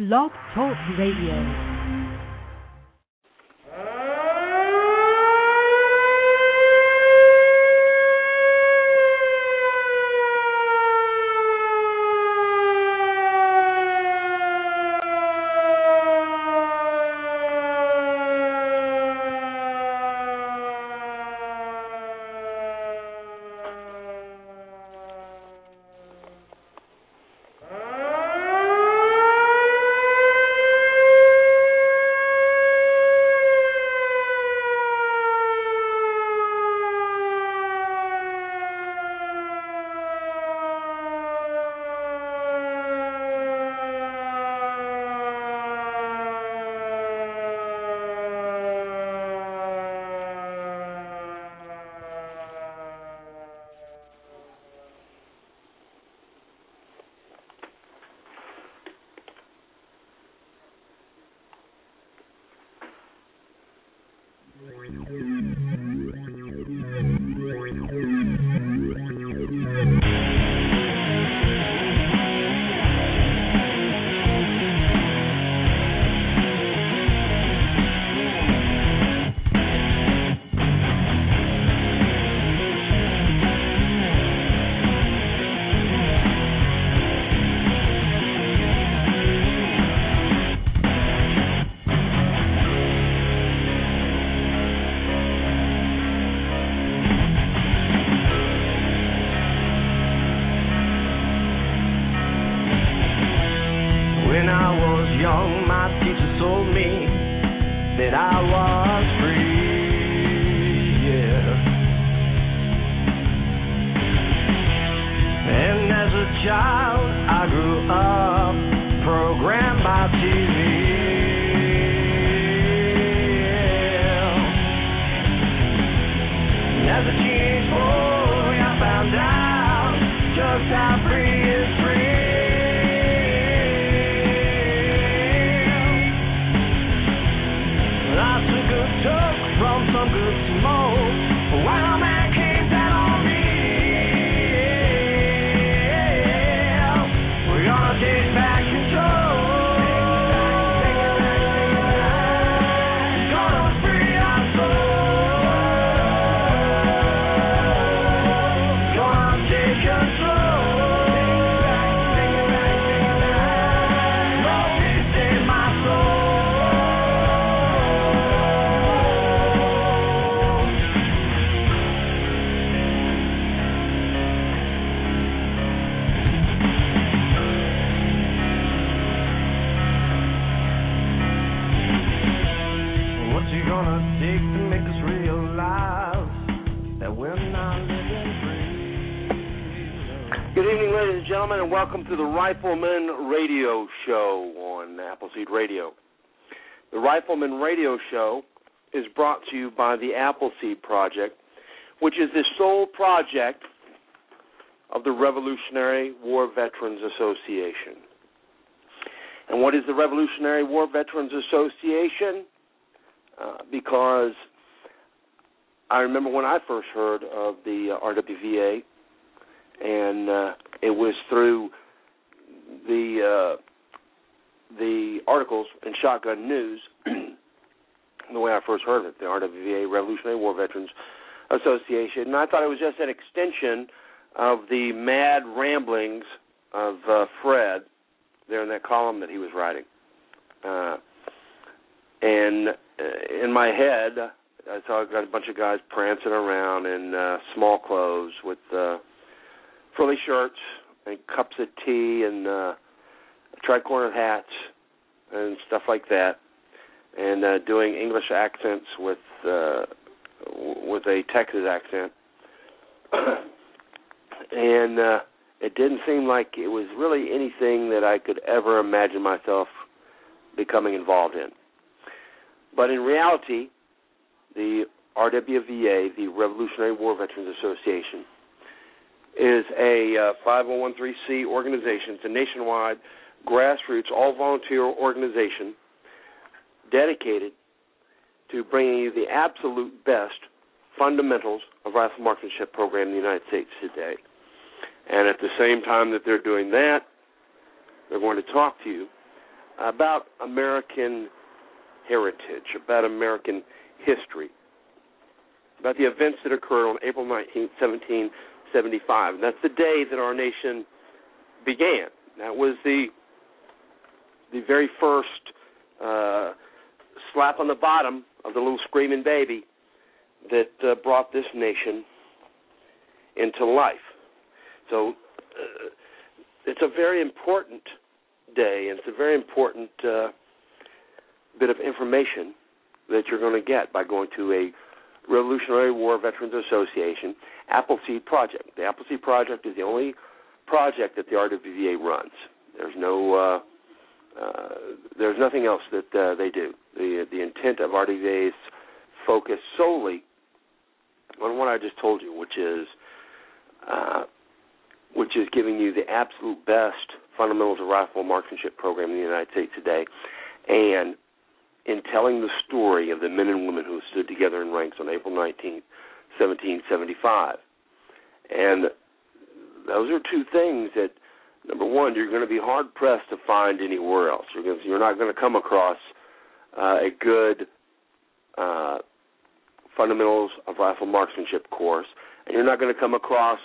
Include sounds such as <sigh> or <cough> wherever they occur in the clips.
Blog Talk Radio. To the Rifleman Radio Show on Appleseed Radio. The Rifleman Radio Show is brought to you by the Appleseed Project, which is the sole project of the Revolutionary War Veterans Association. And what is the Revolutionary War Veterans Association? Uh, because I remember when I first heard of the uh, RWVA, and uh, it was through the uh, the articles in Shotgun News, <clears throat> the way I first heard of it, the RWVA Revolutionary War Veterans Association, and I thought it was just an extension of the mad ramblings of uh, Fred there in that column that he was writing. Uh, and uh, in my head, I saw a bunch of guys prancing around in uh, small clothes with uh, frilly shirts and cups of tea and uh, tricorner hats and stuff like that, and uh, doing English accents with uh, with a Texas accent, <clears throat> and uh, it didn't seem like it was really anything that I could ever imagine myself becoming involved in. But in reality, the RWVA, the Revolutionary War Veterans Association, is a uh, 5013C organization. It's a nationwide grassroots, all volunteer organization dedicated to bringing you the absolute best fundamentals of rifle marksmanship program in the United States today. And at the same time that they're doing that, they're going to talk to you about American heritage, about American history, about the events that occurred on April 19, 1775. And that's the day that our nation began. That was the the very first uh, slap on the bottom of the little screaming baby that uh, brought this nation into life. So uh, it's a very important day, and it's a very important uh, bit of information that you're going to get by going to a Revolutionary War Veterans Association Appleseed Project. The Appleseed Project is the only project that the RWVA runs. There's no uh, uh, there's nothing else that uh, they do. The the intent of RWVA is focused solely on what I just told you, which is uh, which is giving you the absolute best fundamentals of rifle marksmanship program in the United States today, and in telling the story of the men and women who stood together in ranks on April 19, 1775. And those are two things that, number one, you're going to be hard pressed to find anywhere else. You're, to, you're not going to come across uh, a good uh, fundamentals of rifle marksmanship course, and you're not going to come across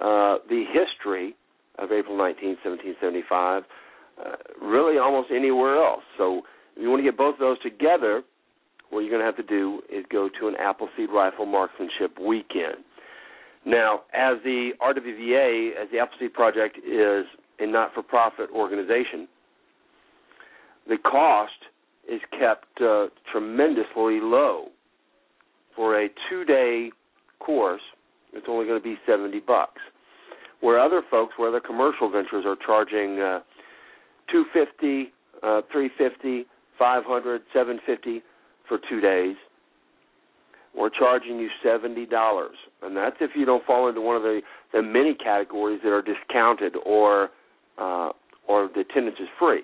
uh, the history of April 19, 1775, uh, really almost anywhere else. So you want to get both of those together, what you're going to have to do is go to an Appleseed Rifle Marksmanship weekend. Now, as the RWVA, as the Appleseed Project is a not-for-profit organization, the cost is kept uh, tremendously low. For a two-day course, it's only going to be 70 bucks. Where other folks, where other commercial ventures are charging uh, 250, uh, 350, 500, 750 for two days. We're charging you seventy dollars, and that's if you don't fall into one of the the many categories that are discounted or uh, or the attendance is free.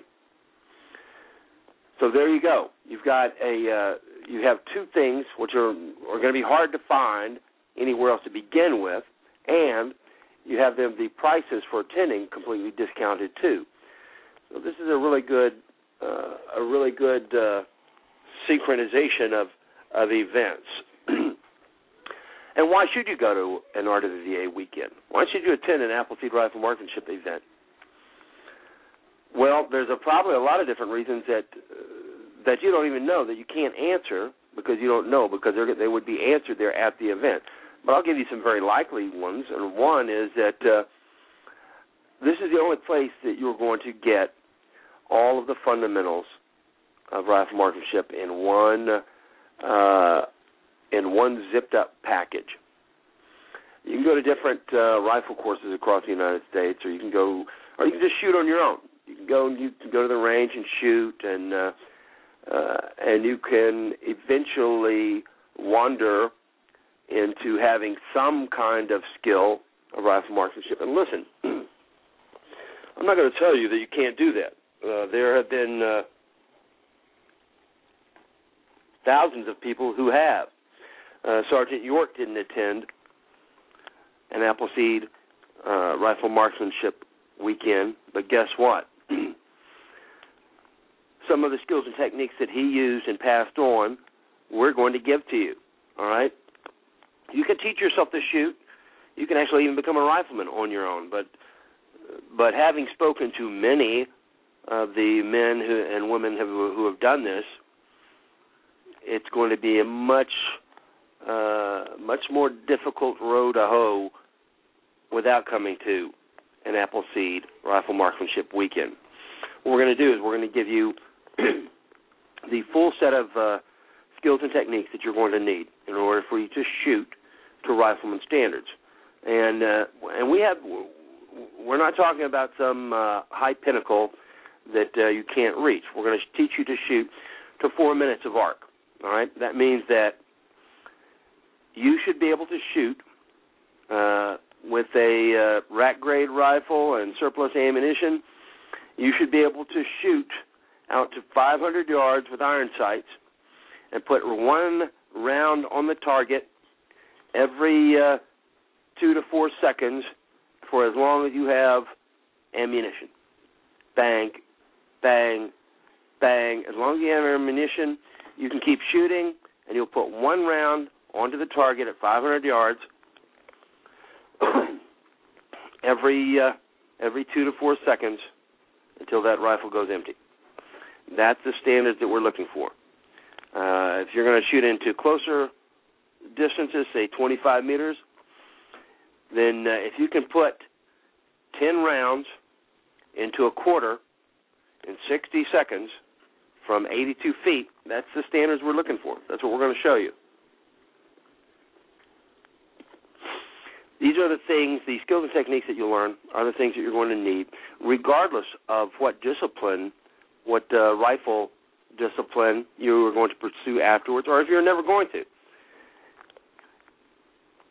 So there you go. You've got a uh, you have two things which are are going to be hard to find anywhere else to begin with, and you have them the prices for attending completely discounted too. So this is a really good uh, a really good uh, synchronization of of events. <clears throat> and why should you go to an RWVA weekend? Why should you attend an Appleseed Rifle Marksmanship event? Well, there's a, probably a lot of different reasons that uh, that you don't even know that you can't answer because you don't know because they would be answered there at the event. But I'll give you some very likely ones, and one is that uh, this is the only place that you're going to get all of the fundamentals of rifle marksmanship in one uh, in one zipped up package. You can go to different uh, rifle courses across the United States, or you can go, or you can just shoot on your own. You can go and you can go to the range and shoot, and uh, uh, and you can eventually wander into having some kind of skill of rifle marksmanship. And listen, <clears throat> I'm not going to tell you that you can't do that. Uh, there have been uh, thousands of people who have. Uh, Sergeant York didn't attend an Appleseed uh, rifle marksmanship weekend, but guess what? <clears throat> Some of the skills and techniques that he used and passed on, we're going to give to you. All right? You can teach yourself to shoot. You can actually even become a rifleman on your own. But but having spoken to many of the men who, and women who, who have done this, it's going to be a much uh, much more difficult road to hoe without coming to an Appleseed Rifle Marksmanship Weekend. What we're going to do is we're going to give you <clears throat> the full set of uh, skills and techniques that you're going to need in order for you to shoot to rifleman standards. And uh, and we have we're not talking about some uh, high pinnacle that uh, you can't reach. We're going to teach you to shoot to four minutes of arc. All right, that means that you should be able to shoot uh, with a uh, rack grade rifle and surplus ammunition. You should be able to shoot out to 500 yards with iron sights and put one round on the target every uh, two to four seconds for as long as you have ammunition. Bang, bang, bang. As long as you have ammunition, you can keep shooting, and you'll put one round onto the target at 500 yards <clears throat> every uh, every two to four seconds until that rifle goes empty. That's the standards that we're looking for. Uh, if you're going to shoot into closer distances, say 25 meters, then uh, if you can put 10 rounds into a quarter in 60 seconds from 82 feet, that's the standards we're looking for. That's what we're going to show you. These are the things, the skills and techniques that you'll learn are the things that you're going to need, regardless of what discipline, what uh, rifle discipline you are going to pursue afterwards, or if you're never going to.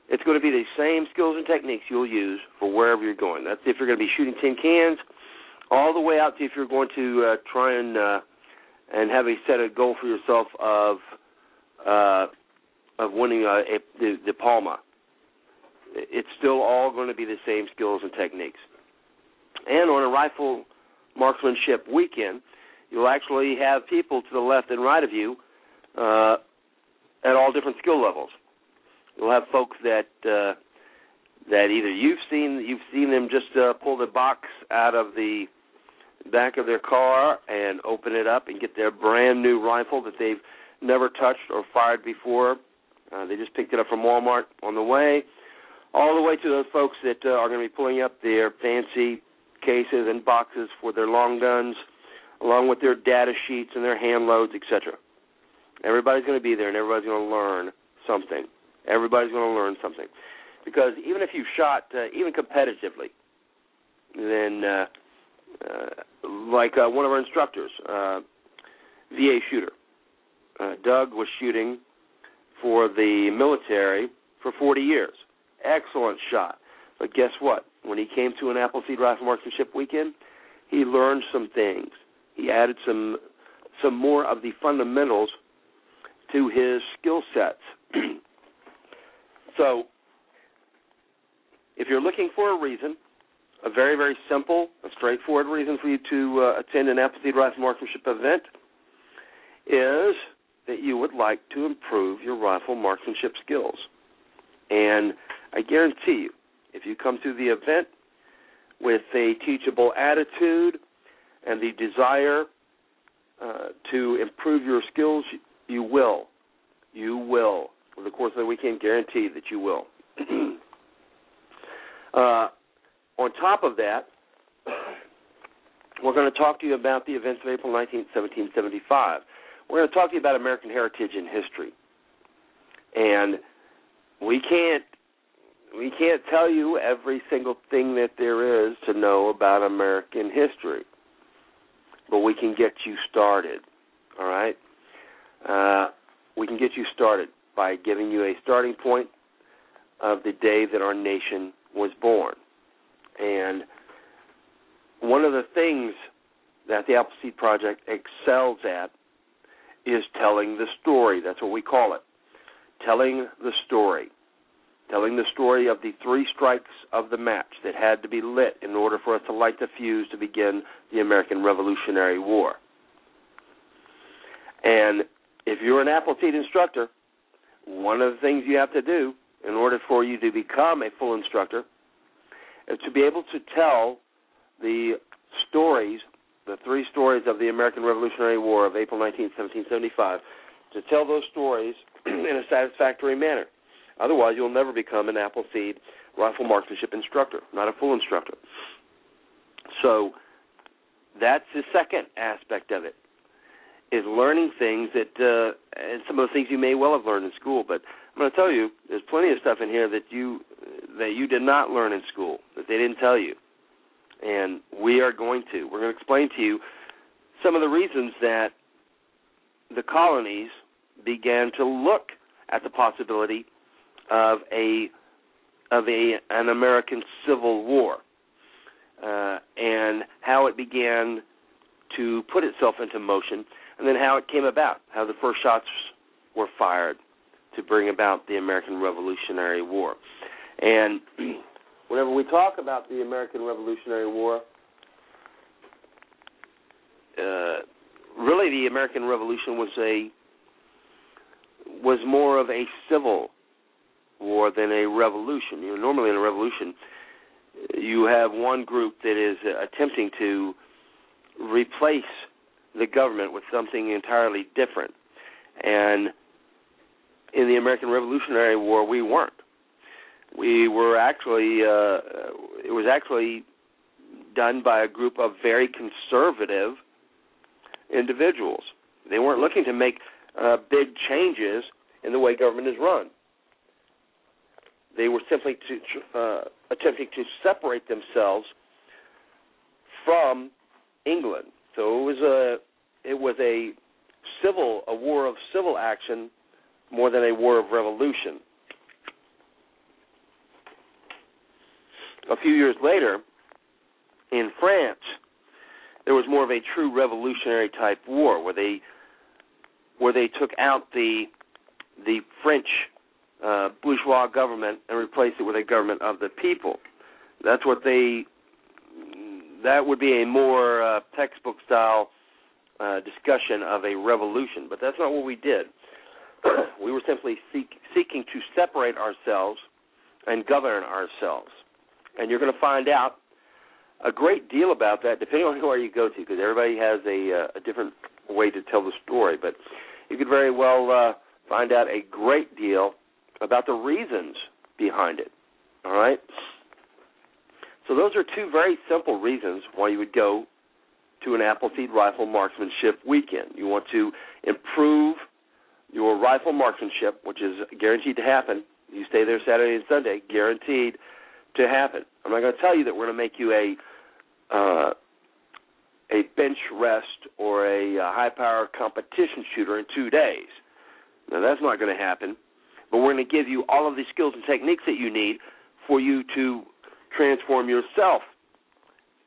It's going to be the same skills and techniques you'll use for wherever you're going. That's if you're going to be shooting tin cans, all the way out to if you're going to uh, try and uh, and have a set a goal for yourself of uh, of winning uh, a, the, the Palma. It's still all going to be the same skills and techniques. And on a rifle marksmanship weekend, you'll actually have people to the left and right of you uh, at all different skill levels. You'll have folks that uh, that either you've seen you've seen them just uh, pull the box out of the back of their car and open it up and get their brand new rifle that they've never touched or fired before. Uh, they just picked it up from Walmart on the way, all the way to those folks that uh, are going to be pulling up their fancy cases and boxes for their long guns, along with their data sheets and their hand loads, etc. Everybody's going to be there, and everybody's going to learn something. Everybody's going to learn something, because even if you've shot, uh, even competitively, then uh, like uh, one of our instructors, uh, VA shooter. Uh, Doug was shooting for the military for 40 years. Excellent shot. But guess what? When he came to an Appleseed Rifle Marksmanship weekend, he learned some things. He added some some more of the fundamentals to his skill sets. <clears throat> so, if you're looking for a reason a very, very simple, a straightforward reason for you to uh, attend an Appleseed Rifle Marksmanship event is that you would like to improve your rifle marksmanship skills. And I guarantee you, if you come to the event with a teachable attitude and the desire uh, to improve your skills, you will. You will. Over the course of the weekend, guarantee that you will. <clears throat> uh, on top of that, we're going to talk to you about the events of April 19, 1775. We're going to talk to you about American heritage and history. And we can't we can't tell you every single thing that there is to know about American history, but we can get you started. All right, uh, we can get you started by giving you a starting point of the day that our nation was born. And one of the things that the Appleseed Project excels at is telling the story. That's what we call it. Telling the story. Telling the story of the three strikes of the match that had to be lit in order for us to light the fuse to begin the American Revolutionary War. And if you're an Appleseed instructor, one of the things you have to do in order for you to become a full instructor to be able to tell the stories, the three stories of the American Revolutionary War of April 19, 1775, to tell those stories <clears throat> in a satisfactory manner. Otherwise, you'll never become an Appleseed rifle marksmanship instructor, not a full instructor. So that's the second aspect of it is learning things that uh, and some of the things you may well have learned in school. But I'm going to tell you, there's plenty of stuff in here that you that you did not learn in school that they didn't tell you, and we are going to. We're going to explain to you some of the reasons that the colonies began to look at the possibility of a of a an American Civil War, uh, and how it began to put itself into motion, and then how it came about, how the first shots were fired to bring about the American Revolutionary War. And <clears throat> whenever we talk about the American Revolutionary War, uh, really the American Revolution was a was more of a civil war than a revolution. You know, normally in a revolution, you have one group that is attempting to replace the government with something entirely different. And in the American Revolutionary War, we weren't. We were actually uh, it was actually done by a group of very conservative individuals. They weren't looking to make uh, big changes in the way government is run. They were simply to, uh, attempting to separate themselves from England. So it was a it was a civil a war of civil action more than a war of revolution. A few years later, in France, there was more of a true revolutionary type war where they where they took out the the French uh, bourgeois government and replaced it with a government of the people. That's what they. That would be a more uh, textbook style uh, discussion of a revolution, but that's not what we did. <clears throat> we were simply seek, seeking to separate ourselves and govern ourselves. And you're going to find out a great deal about that, depending on where you go to, because everybody has a, uh, a different way to tell the story. But you could very well uh, find out a great deal about the reasons behind it. All right? So those are two very simple reasons why you would go to an Appleseed rifle marksmanship weekend. You want to improve your rifle marksmanship, which is guaranteed to happen. You stay there Saturday and Sunday, guaranteed to happen. I'm not going to tell you that we're going to make you a uh, a bench rest or a, a high power competition shooter in two days. Now that's not going to happen. But we're going to give you all of the skills and techniques that you need for you to transform yourself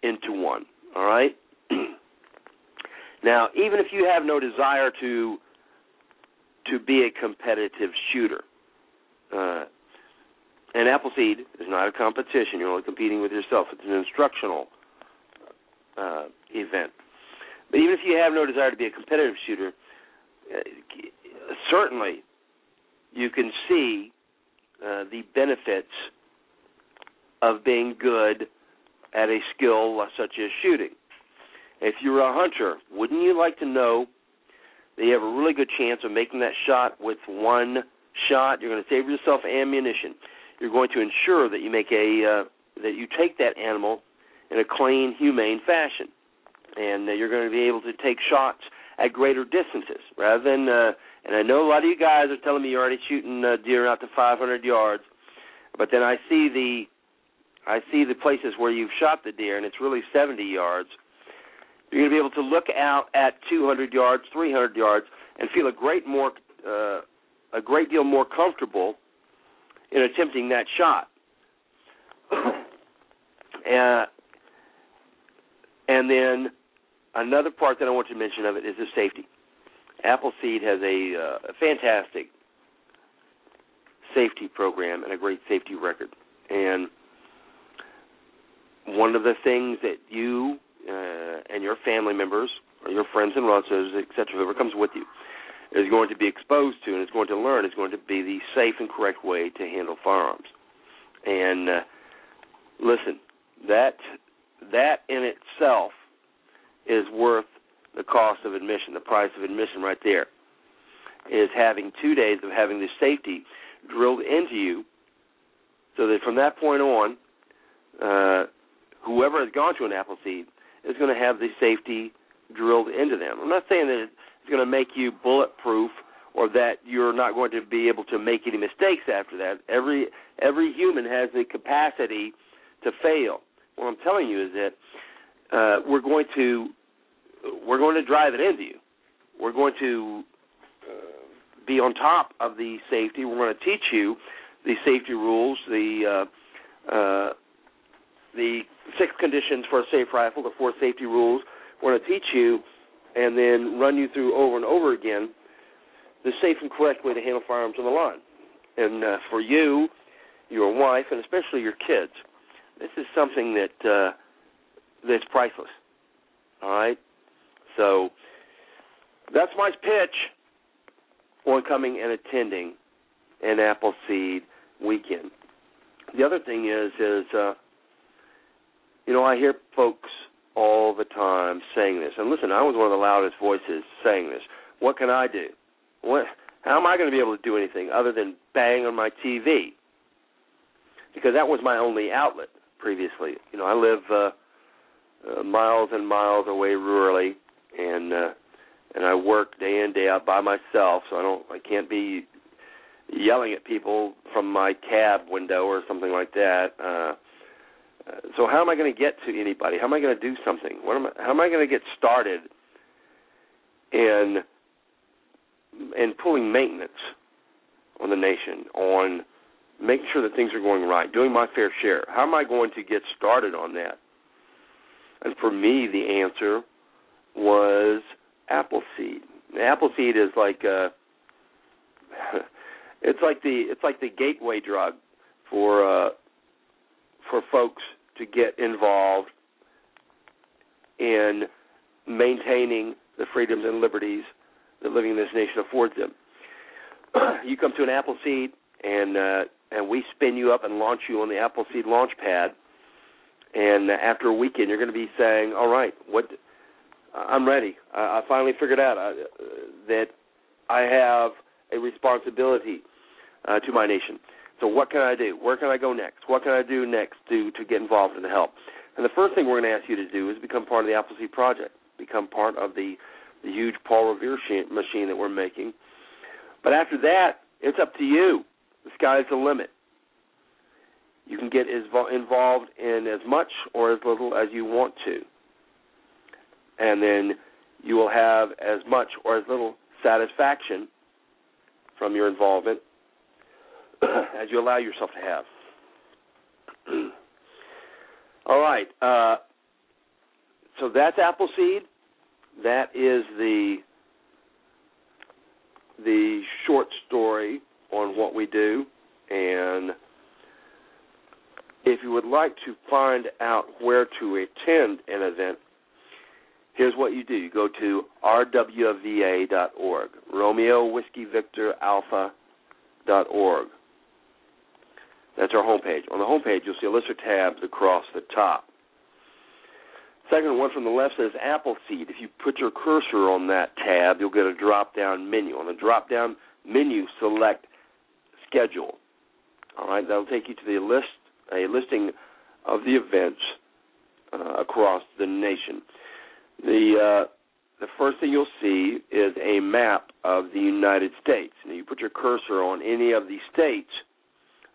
into one. All right. <clears throat> now, even if you have no desire to to be a competitive shooter, uh, and Appleseed is not a competition. You're only competing with yourself. It's an instructional uh, event. But even if you have no desire to be a competitive shooter, uh, certainly you can see uh, the benefits of being good at a skill such as shooting. If you're a hunter, wouldn't you like to know that you have a really good chance of making that shot with one shot? You're going to save yourself ammunition. You're going to ensure that you make a uh, that you take that animal in a clean, humane fashion, and uh, you're going to be able to take shots at greater distances rather than. Uh, and I know a lot of you guys are telling me you're already shooting uh, deer out to 500 yards, but then I see the I see the places where you've shot the deer, and it's really 70 yards. You're going to be able to look out at 200 yards, 300 yards, and feel a great more uh, a great deal more comfortable in attempting that shot. <coughs> uh, and then another part that I want to mention of it is the safety. Appleseed has a, uh, fantastic safety program and a great safety record. And one of the things that you uh, and your family members, or your friends and relatives, etc., whoever comes with you, is going to be exposed to and is going to learn is going to be the safe and correct way to handle firearms. And uh, listen, that that in itself is worth the cost of admission, the price of admission right there. Is having two days of having the safety drilled into you so that from that point on, uh, whoever has gone to an Appleseed is going to have the safety drilled into them. I'm not saying that going to make you bulletproof or that you're not going to be able to make any mistakes after that. Every every human has the capacity to fail what I'm telling you is that uh, we're going to we're going to drive it into you. We're going to uh, be on top of the safety. We're going to teach you the safety rules, the uh, uh, the six conditions for a safe rifle, the four safety rules. We're going to teach you and then run you through over and over again the safe and correct way to handle firearms on the line. And uh, for you, your wife, and especially your kids, this is something that uh, that's priceless. All right, so that's my pitch on coming and attending an Appleseed weekend. The other thing is, is uh, you know, I hear folks all the time saying this. And listen, I was one of the loudest voices saying this. What can I do? What? How am I going to be able to do anything other than bang on my TV? Because that was my only outlet previously. You know, I live uh, uh, miles and miles away rurally, and uh, and I work day in day out by myself, so I don't I can't be yelling at people from my cab window or something like that. Uh, so how am I going to get to anybody? How am I going to do something? What am I, how am I going to get started in in pulling maintenance on the nation on making sure that things are going right, doing my fair share. How am I going to get started on that? And for me, the answer was Appleseed. Appleseed is like uh <laughs> it's like the it's like the gateway drug for uh for folks to get involved in maintaining the freedoms and liberties that living in this nation affords them. <clears throat> you come to an Appleseed and uh and we spin you up and launch you on the Appleseed launch pad. And after a weekend, you're going to be saying, "All right, what? I'm ready. I, I finally figured out uh, that I have a responsibility uh, to my nation. So what can I do? Where can I go next? What can I do next to to get involved and help? And the first thing we're going to ask you to do is become part of the Appleseed Project, become part of the the huge Paul Revere machine that we're making. But after that, it's up to you. The sky's the limit. You can get as involved in as much or as little as you want to. And then you will have as much or as little satisfaction from your involvement <coughs> as you allow yourself to have. <clears throat> All right. Uh, so that's Appleseed. That is the the short story on what we do. And if you would like to find out where to attend an event, here's what you do. You go to rwva.org, Romeo Whiskey Victor Alpha.org. That's our homepage. On the homepage, you'll see a list of tabs across the top. Second one from the left says Appleseed. If you put your cursor on that tab, you'll get a drop down menu. On the drop down menu, select schedule. All right, that'll take you to the list, a listing of the events uh, across the nation. The uh, the first thing you'll see is a map of the United States. Now, you put your cursor on any of the states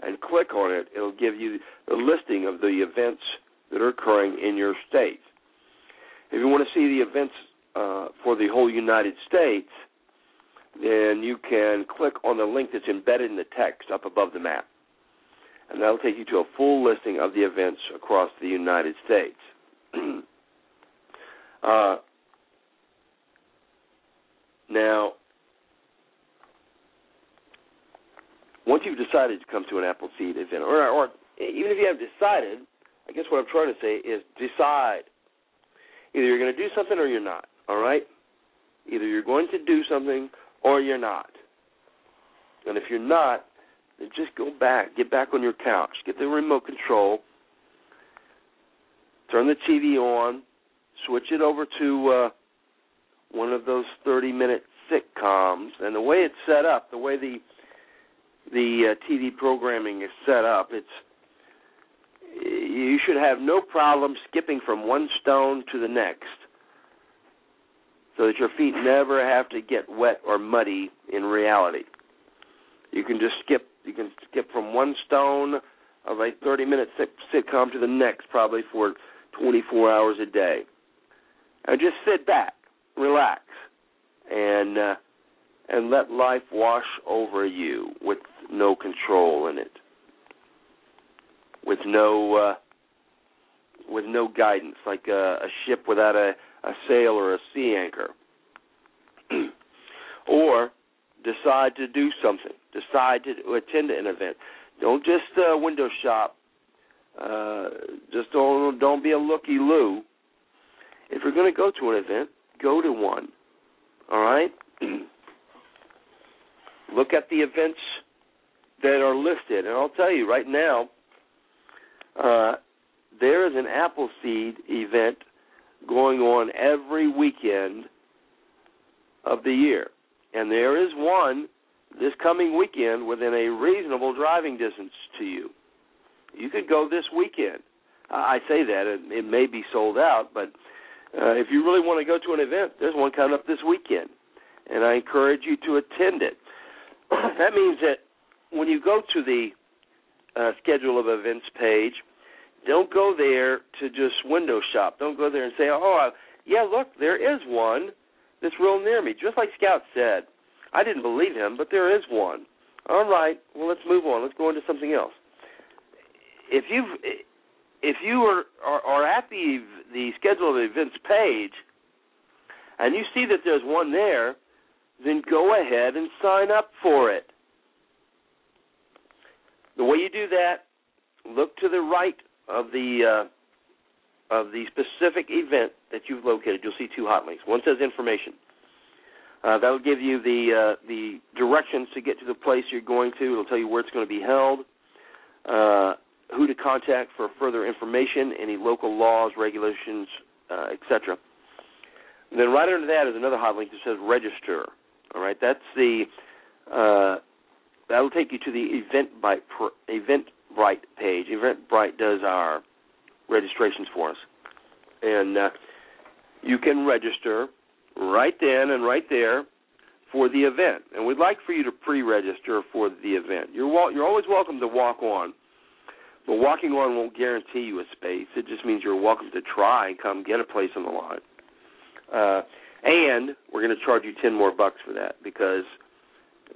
and click on it. It'll give you the listing of the events that are occurring in your state. If you want to see the events uh, for the whole United States, then you can click on the link that's embedded in the text up above the map. And that'll take you to a full listing of the events across the United States. <clears throat> uh, now, once you've decided to come to an Appleseed event, or, or even if you haven't decided, I guess what I'm trying to say is decide. Either you're going to do something or you're not. All right? Either you're going to do something or you're not. And if you're not, then just go back, get back on your couch, get the remote control, turn the TV on, switch it over to uh, one of those 30-minute sitcoms. And the way it's set up, the way the the uh, TV programming is set up, it's you should have no problem skipping from one stone to the next so that your feet never have to get wet or muddy in reality. You can just skip. You can skip from one stone of a 30-minute sitcom to the next, probably for 24 hours a day, and just sit back, relax, and uh, and let life wash over you with no control in it, with no uh, with no guidance, like a, a ship without a a sail or a sea anchor. <clears throat> or decide to do something. Decide to attend an event. Don't just uh, window shop. Uh, just don't don't be a looky loo. If you're going to go to an event, go to one. All right? <clears throat> Look at the events that are listed. And I'll tell you right now, uh, there is an Appleseed event going on every weekend of the year. And there is one this coming weekend within a reasonable driving distance to you. You could go this weekend. I say that it, it may be sold out, but uh, if you really want to go to an event, there's one coming up this weekend, and I encourage you to attend it. <coughs> that means that when you go to the uh, schedule of events page, don't go there to just window shop. Don't go there and say, "Oh, yeah, look, there is one that's real near me." Just like Scout said, I didn't believe him, but there is one. All right, well, let's move on. Let's go into something else. If you if you are, are, are at the the schedule of events page and you see that there's one there, then go ahead and sign up for it. The way you do that, look to the right of the uh, of the specific event that you've located. You'll see two hot links. One says information. Uh, that will give you the uh, the directions to get to the place you're going to. It'll tell you where it's going to be held, uh, who to contact for further information, any local laws, regulations, uh, etc. Then right under that is another hot link that says register. All right, that's the uh, that'll take you to the Eventbrite Eventbrite page. Eventbrite does our registrations for us, and uh, you can register right then and right there for the event. And we'd like for you to pre-register for the event. You're you're always welcome to walk on, but walking on won't guarantee you a space. It just means you're welcome to try and come get a place on the line. Uh, and we're going to charge you ten more bucks for that because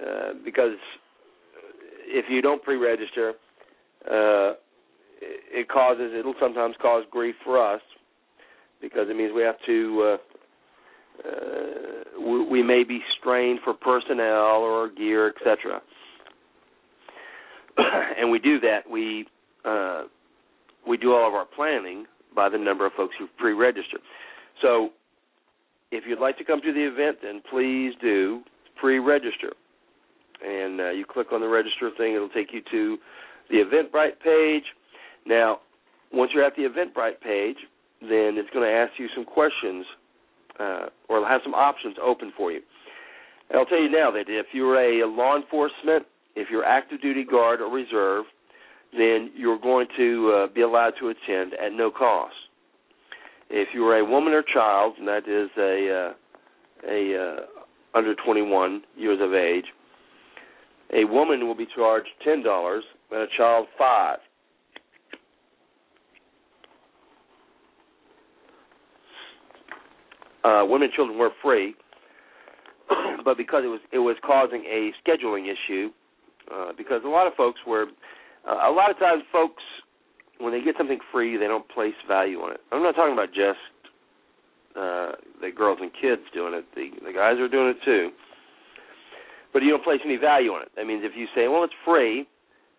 uh, because if you don't pre-register, uh, it causes it'll sometimes cause grief for us because it means we have to. Uh, uh, we, we may be strained for personnel or gear, etc. <clears throat> and we do that. We uh, we do all of our planning by the number of folks who pre-registered. So, if you'd like to come to the event, then please do pre-register. And uh, you click on the register thing; it'll take you to the Eventbrite page. Now, once you're at the Eventbrite page, then it's going to ask you some questions uh, or have some options open for you. And I'll tell you now that if you're a law enforcement, if you're active duty guard or reserve, then you're going to uh, be allowed to attend at no cost. If you are a woman or child, and that is a uh, a uh, under 21 years of age, a woman will be charged ten dollars and a child five. uh, women and children were free, <clears throat> but because it was it was causing a scheduling issue, uh, because a lot of folks were, uh, a lot of times folks when they get something free they don't place value on it. I'm not talking about just uh, the girls and kids doing it; the the guys are doing it too. But you don't place any value on it. That means if you say, well, it's free,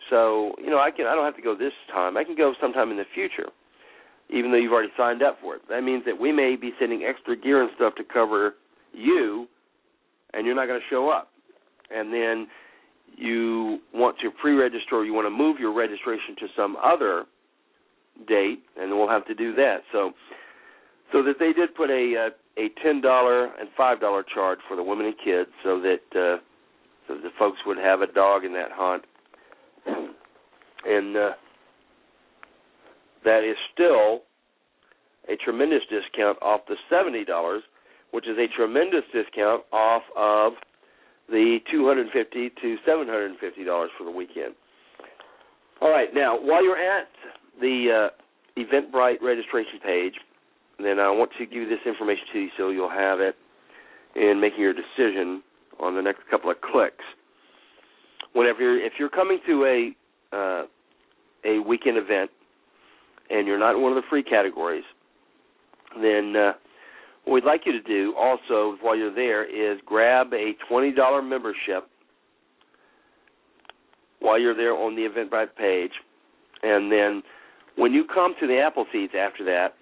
so you know I can I don't have to go this time. I can go sometime in the future even though you've already signed up for it. That means that we may be sending extra gear and stuff to cover you, and you're not going to show up. And then you want to pre-register or you want to move your registration to some other date, and we'll have to do that. So, so that they did put a a ten dollar and five dollar charge for the women and kids, so that uh, so the folks would have a dog in that hunt. <clears throat> And uh, that is still a tremendous discount off the seventy dollars, which is a tremendous discount off of the two hundred fifty to seven hundred and fifty dollars for the weekend. All right, now while you're at the uh, Eventbrite registration page, then I want to give this information to you so you'll have it in making your decision on the next couple of clicks. Whenever you're, if you're coming to a uh, a weekend event and you're not in one of the free categories, then uh, what we'd like you to do also while you're there is grab a $20 membership while you're there on the Eventbrite page, and then when you come to the Appleseeds after that,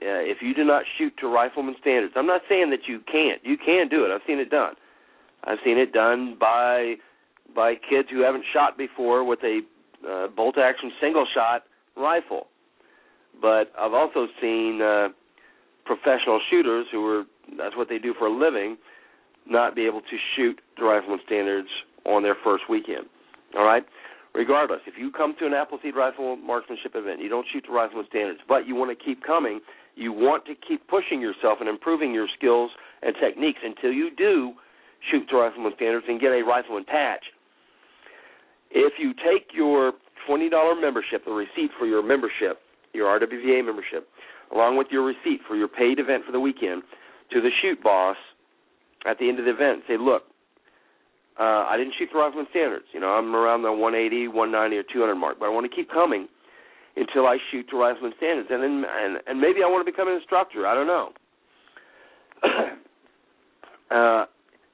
uh, if you do not shoot to rifleman standards, I'm not saying that you can't. You can do it. I've seen it done. I've seen it done by by kids who haven't shot before with a uh, bolt action single shot rifle. But I've also seen uh, professional shooters who are that's what they do for a living not be able to shoot to rifleman standards on their first weekend. All right? Regardless, if you come to an Appleseed Rifle Marksmanship event, you don't shoot to rifleman standards, but you want to keep coming, you want to keep pushing yourself and improving your skills and techniques until you do shoot to rifleman standards and get a rifleman patch. If you take your $20 membership, the receipt for your membership, your RWVA membership, along with your receipt for your paid event for the weekend, to the shoot boss at the end of the event, say, look, uh, I didn't shoot the rifleman standards. You know, I'm around the 180, 190, or 200 mark, but I want to keep coming until I shoot to rifleman standards, and then and, and maybe I want to become an instructor. I don't know. <coughs> uh,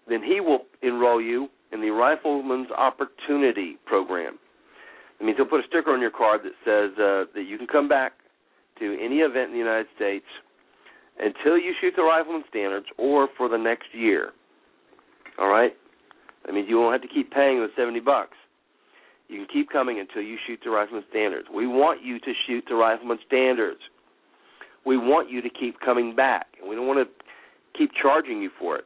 then he will enroll you in the Rifleman's Opportunity Program. That means he'll put a sticker on your card that says uh, that you can come back to any event in the United States until you shoot the rifleman standards or for the next year. All right? That means you won't have to keep paying the 70 bucks. You can keep coming until you shoot the rifleman standards. We want you to shoot the rifleman standards. We want you to keep coming back, and we don't want to keep charging you for it.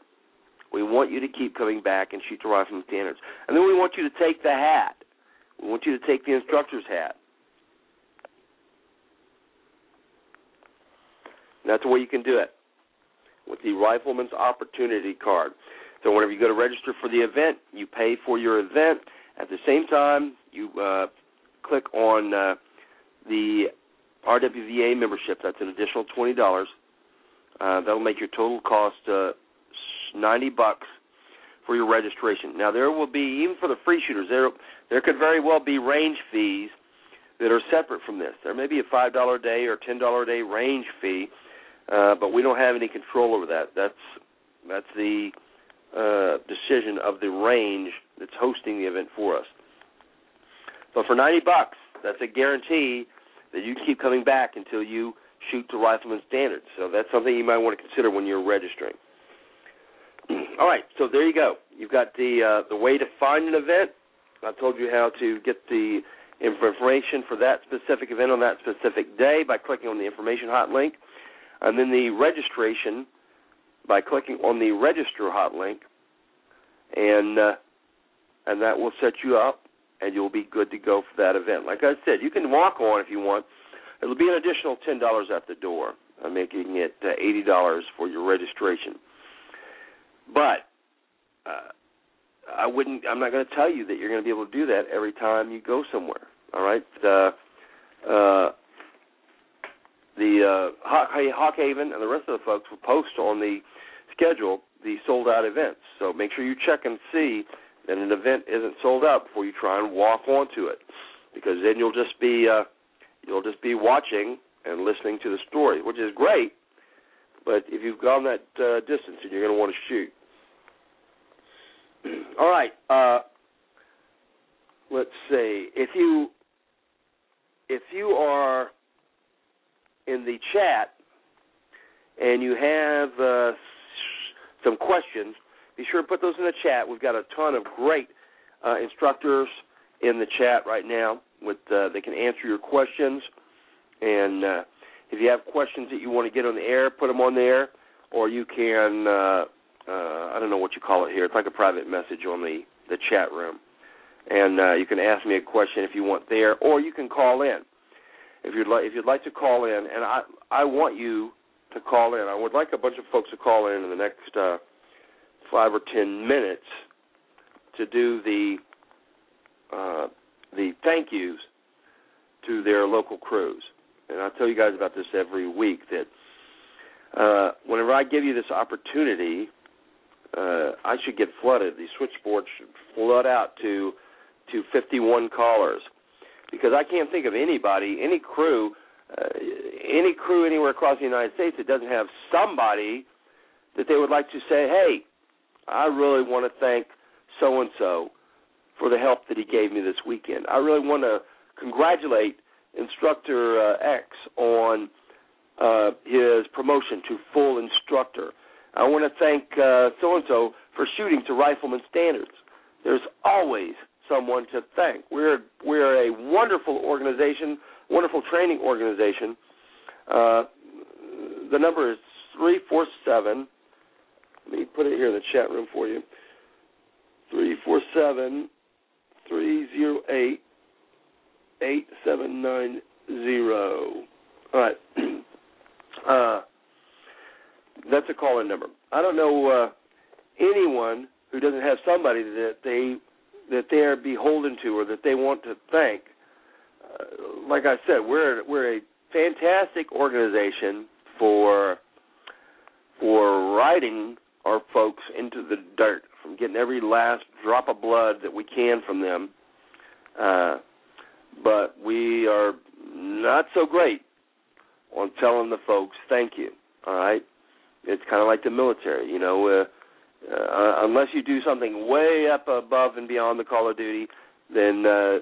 We want you to keep coming back and shoot the rifleman standards. And then we want you to take the hat. We want you to take the instructor's hat. And that's the way you can do it with the Rifleman's Opportunity Card. So whenever you go to register for the event, you pay for your event. At the same time, you uh, click on uh, the RWVA membership. That's an additional twenty dollars. Uh, that'll make your total cost uh, ninety bucks for your registration. Now there will be even for the free shooters there there could very well be range fees that are separate from this. There may be a five dollar a day or ten dollar a day range fee, uh, but we don't have any control over that. That's that's the uh, decision of the range that's hosting the event for us. But for ninety bucks, that's a guarantee that you keep coming back until you shoot to rifleman standards. So that's something you might want to consider when you're registering. <clears throat> All right, so there you go. You've got the uh, the way to find an event. I told you how to get the information for that specific event on that specific day by clicking on the information hot link, and then the registration by clicking on the register hot link, and uh, and that will set you up, and you'll be good to go for that event. Like I said, you can walk on if you want. It'll be an additional ten dollars at the door, uh, making it uh, eighty dollars for your registration. But uh, I wouldn't. I'm not going to tell you that you're going to be able to do that every time you go somewhere. All right. Uh, uh, the uh, Hawk Haven and the rest of the folks will post on the schedule the sold out events. So make sure you check and see that an event isn't sold out before you try and walk onto it, because then you'll just be uh, you'll just be watching and listening to the story, which is great. But if you've gone that uh, distance, and you're going to want to shoot. <clears throat> All right. Uh, let's see. If you if you are in the chat and you have uh, some questions, be sure to put those in the chat. We've got a ton of great uh, instructors in the chat right now. With uh, they can answer your questions, and uh, if you have questions that you want to get on the air, put them on there, or you can uh, uh, I don't know what you call it here. It's like a private message on the the chat room, and uh, you can ask me a question if you want there, or you can call in if you'd like if you'd like to call in. And I I want you to call in. I would like a bunch of folks to call in in the next uh, five or ten minutes to do the uh, the thank yous to their local crews. And I tell you guys about this every week that uh, whenever I give you this opportunity, uh, I should get flooded. These switchboards should flood out to to 51 callers because I can't think of anybody, any crew uh, any crew anywhere across the United States that doesn't have somebody that they would like to say, "Hey, I really want to thank so and so for the help that he gave me this weekend. I really want to congratulate Instructor uh, X on uh, his promotion to full instructor. I want to thank so and so for shooting to rifleman standards. There's always someone to thank. We're we're a wonderful organization, wonderful training organization. Uh, the number is three four seven. Let me put it here in the chat room for you. Three four seven three zero eight eight seven nine zero. All right. <clears throat> Uh, that's a call-in number. I don't know uh, anyone who doesn't have somebody that they that they are beholden to or that they want to thank. Uh, like I said, we're we're a fantastic organization for for riding our folks into the dirt, from getting every last drop of blood that we can from them. Uh, but we are not so great on telling the folks thank you. All right, it's kind of like the military, you know. Uh, uh, unless you do something way up above and beyond the call of duty, then uh,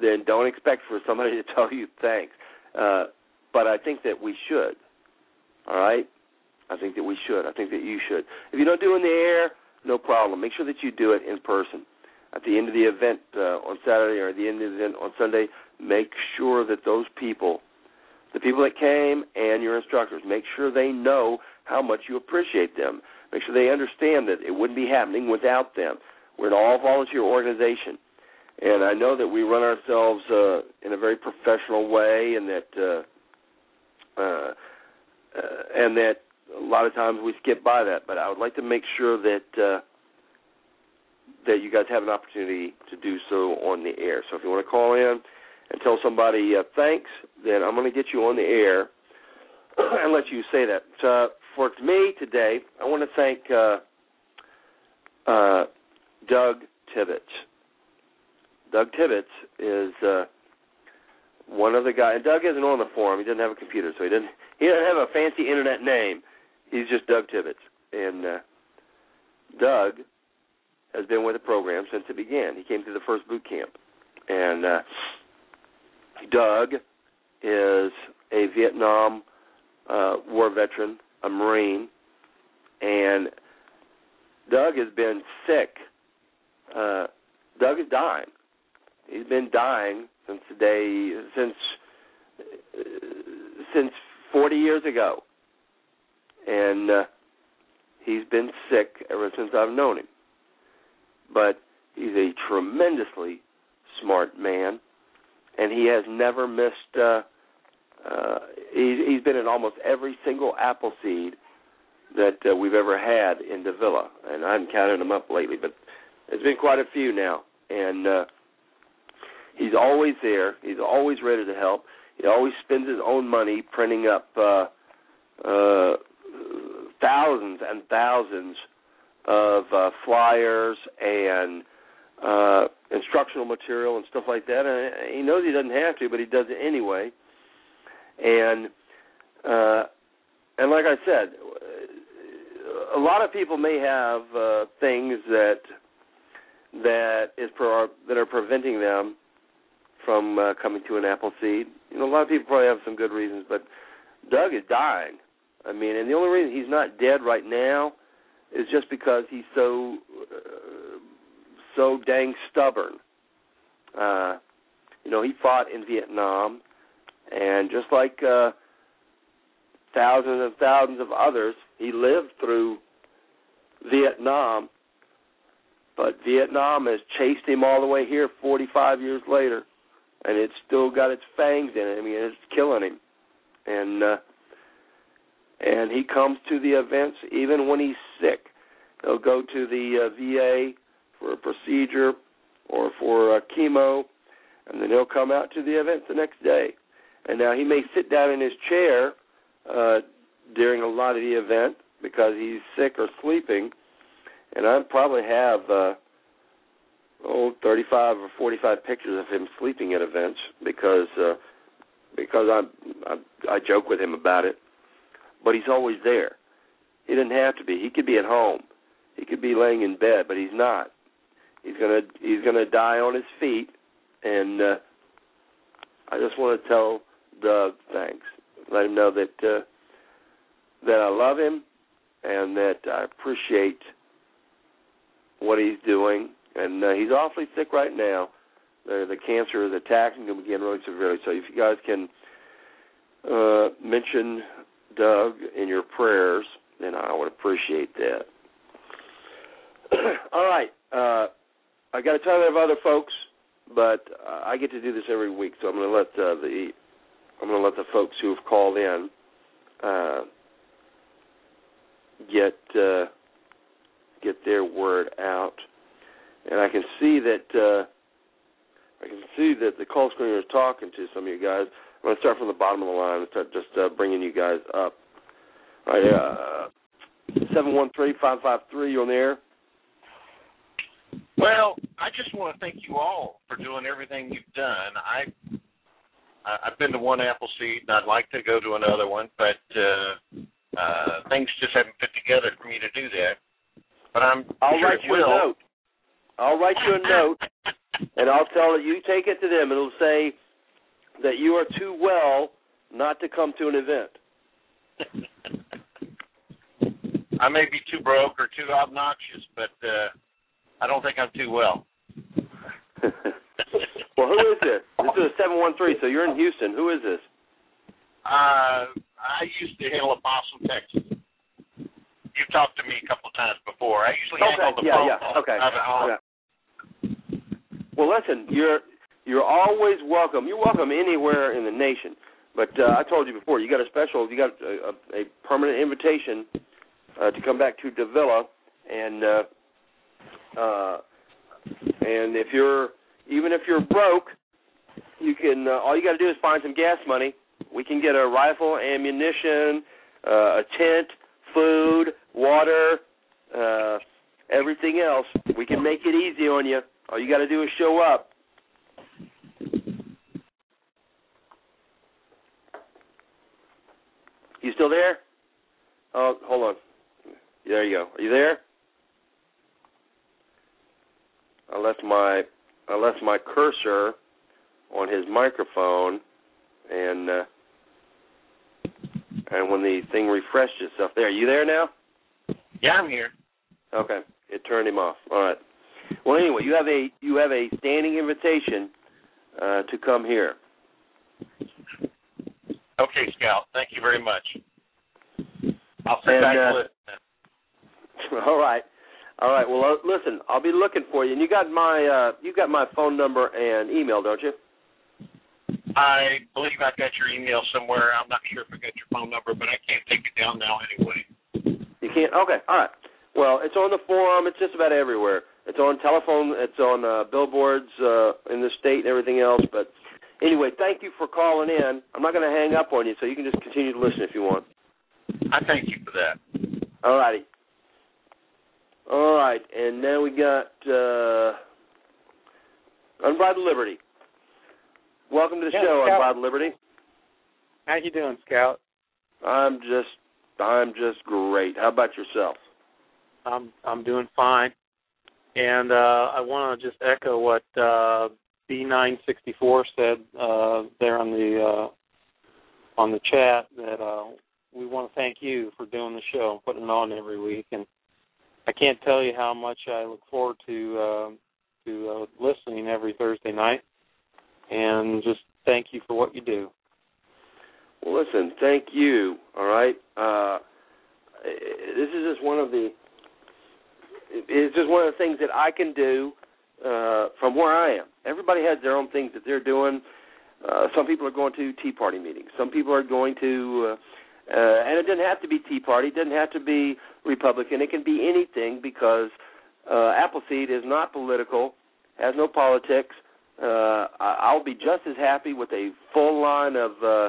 then don't expect for somebody <laughs> to tell you thanks. Uh, but I think that we should. All right, I think that we should. I think that you should. If you don't do it in the air, no problem. Make sure that you do it in person. At the end of the event uh, on Saturday or at the end of the event on Sunday, make sure that those people, the people that came and your instructors, make sure they know how much you appreciate them. Make sure they understand that it wouldn't be happening without them. We're an all volunteer organization. And I know that we run ourselves uh, in a very professional way, and that uh, uh, uh, and that a lot of times we skip by that. But I would like to make sure that uh, that you guys have an opportunity to do so on the air. So if you want to call in and tell somebody uh, thanks, then I'm going to get you on the air <coughs> and let you say that. So for me today, I want to thank uh, uh, Doug Tibbetts. Doug Tibbetts is uh, one of the guys. And Doug isn't on the forum. He doesn't have a computer, so he doesn't. He doesn't have a fancy internet name. He's just Doug Tibbetts, and uh, Doug has been with the program since it began. He came through the first boot camp, and uh, Doug is a Vietnam uh, war veteran a Marine, and Doug has been sick. Uh, Doug is dying. He's been dying since the day since uh, since 40 years ago, and uh, he's been sick ever since I've known him. But he's a tremendously smart man, and he has never missed. Uh, uh, he's, he's been in almost every single Appleseed that uh, we've ever had in Davilla, and I haven't counted them up lately, but there's been quite a few now. And uh, he's always there. He's always ready to help. He always spends his own money printing up uh, uh, thousands and thousands of uh, flyers and uh, instructional material and stuff like that. And he knows he doesn't have to, but he does it anyway and uh, and like I said, a lot of people may have uh, things that that is pro- that are preventing them from uh, coming to an Appleseed. You know, a lot of people probably have some good reasons, but Doug is dying. I mean, and the only reason he's not dead right now is just because he's so uh, so dang stubborn. Uh, you know, he fought in Vietnam. And just like uh, thousands and thousands of others, he lived through Vietnam, but Vietnam has chased him all the way here 45 years later, and it's still got its fangs in it. I mean, it's killing him, and uh, and he comes to the events even when he's sick. He'll go to the uh, VA for a procedure or for uh, chemo, and then he'll come out to the event the next day. And now he may sit down in his chair uh, during a lot of the event because he's sick or sleeping, and I probably have uh, oh 35 or 45 pictures of him sleeping at events because uh, because I, I I joke with him about it, but he's always there. He doesn't have to be. He could be at home. He could be laying in bed, but he's not. He's gonna he's gonna die on his feet, and uh, I just want to tell Doug, thanks let him know that uh, that I love him and that I appreciate what he's doing. And uh, he's awfully sick right now. The, the cancer is attacking him again really severely. So if you guys can uh, mention Doug in your prayers, then I would appreciate that. <clears throat> All right. Uh, I got a ton of other folks, but uh, I get to do this every week, so I'm going to let uh, the I'm going to let the folks who have called in uh, get uh, get their word out. And I can see that uh, I can see that the call screener is talking to some of you guys. I'm going to start from the bottom of the line and start just uh, bringing you guys up. All right, uh, seven one three five five three. You on the air? Well, I just want to thank you all for doing everything you've done. I I've been to one Appleseed, and I'd like to go to another one, but uh, uh, things just haven't fit together for me to do that. But I'm I'll sure write you will. a note. I'll write you a <laughs> note, and I'll tell you take it to them. It'll say that you are too well not to come to an event. <laughs> I may be too broke or too obnoxious, but uh, I don't think I'm too well. <laughs> well, who is this? This is a seven one three. So you're in Houston. Who is this? Uh, I used to handle Apostle, Texas. You've talked to me a couple of times before. I usually Okay, handle the yeah, phone yeah, okay. out at home. Yeah. Well, listen, you're you're always welcome. You're welcome anywhere in the nation. But uh, I told you before, you got a special, you got a, a, a permanent invitation uh, to come back to Davilla, and uh, uh, and if you're even if you're broke, you can. Uh, all you got to do is find some gas money. We can get a rifle, ammunition, uh, a tent, food, water, uh, everything else. We can make it easy on you. All you got to do is show up. You still there? Oh, hold on. There you go. Are you there? I left my I left my cursor on his microphone, and uh, and when the thing refreshed itself, there. You there now? Yeah, I'm here. Okay, it turned him off. All right. Well, anyway, you have a you have a standing invitation uh, to come here. Okay, Scout. Thank you very much. I'll sit And, back uh. <laughs> All right, all right. Well, uh, listen, I'll be looking for you. And you got my uh, you got my phone number and email, don't you? I believe I got your email somewhere. I'm not sure if I got your phone number, but I can't take it down now anyway. You can't. Okay, all right. Well, it's on the forum. It's just about everywhere. It's on telephone. It's on uh, billboards uh, in the state and everything else. But anyway, thank you for calling in. I'm not going to hang up on you, so you can just continue to listen if you want. I thank you for that. All righty. All right, and now we got uh, Unbridled Liberty. Welcome to the Yeah, show, Scout. Unbridled Liberty. How you doing, Scout? I'm just, I'm just great. How about yourself? I'm I'm doing fine, and uh, I want to just echo what uh, B964 said uh, there on the uh, on the chat that uh, we want to thank you for doing the show and putting it on every week, and I can't tell you how much I look forward to uh, to uh, listening every Thursday night, and just thank you for what you do. Well, listen, thank you. All right. Uh, this is just one of the. It's just one of the things that I can do uh, from where I am. Everybody has their own things that they're doing. Uh, some people are going to Tea Party meetings. Some people are going to, uh, uh, and it doesn't have to be Tea Party. It doesn't have to be Republican. It can be anything because uh, Appleseed is not political, has no politics. Uh, I'll be just as happy with a full line of uh,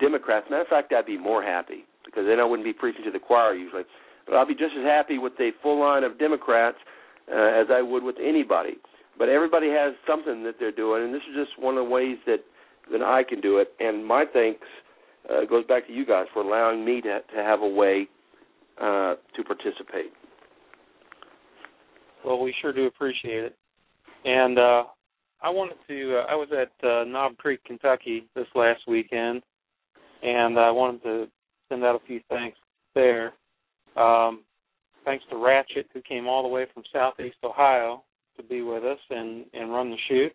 Democrats. Matter of fact, I'd be more happy because then I wouldn't be preaching to the choir usually. But I'll be just as happy with a full line of Democrats uh, as I would with anybody. But everybody has something that they're doing, and this is just one of the ways that that I can do it. And my thanks uh, goes back to you guys for allowing me to to have a way uh, to participate. Well, we sure do appreciate it. And uh I wanted to uh, I was at uh, Knob Creek, Kentucky this last weekend and I wanted to send out a few thanks there. Um, thanks to Ratchet, who came all the way from Southeast Ohio to be with us and and run the shoot.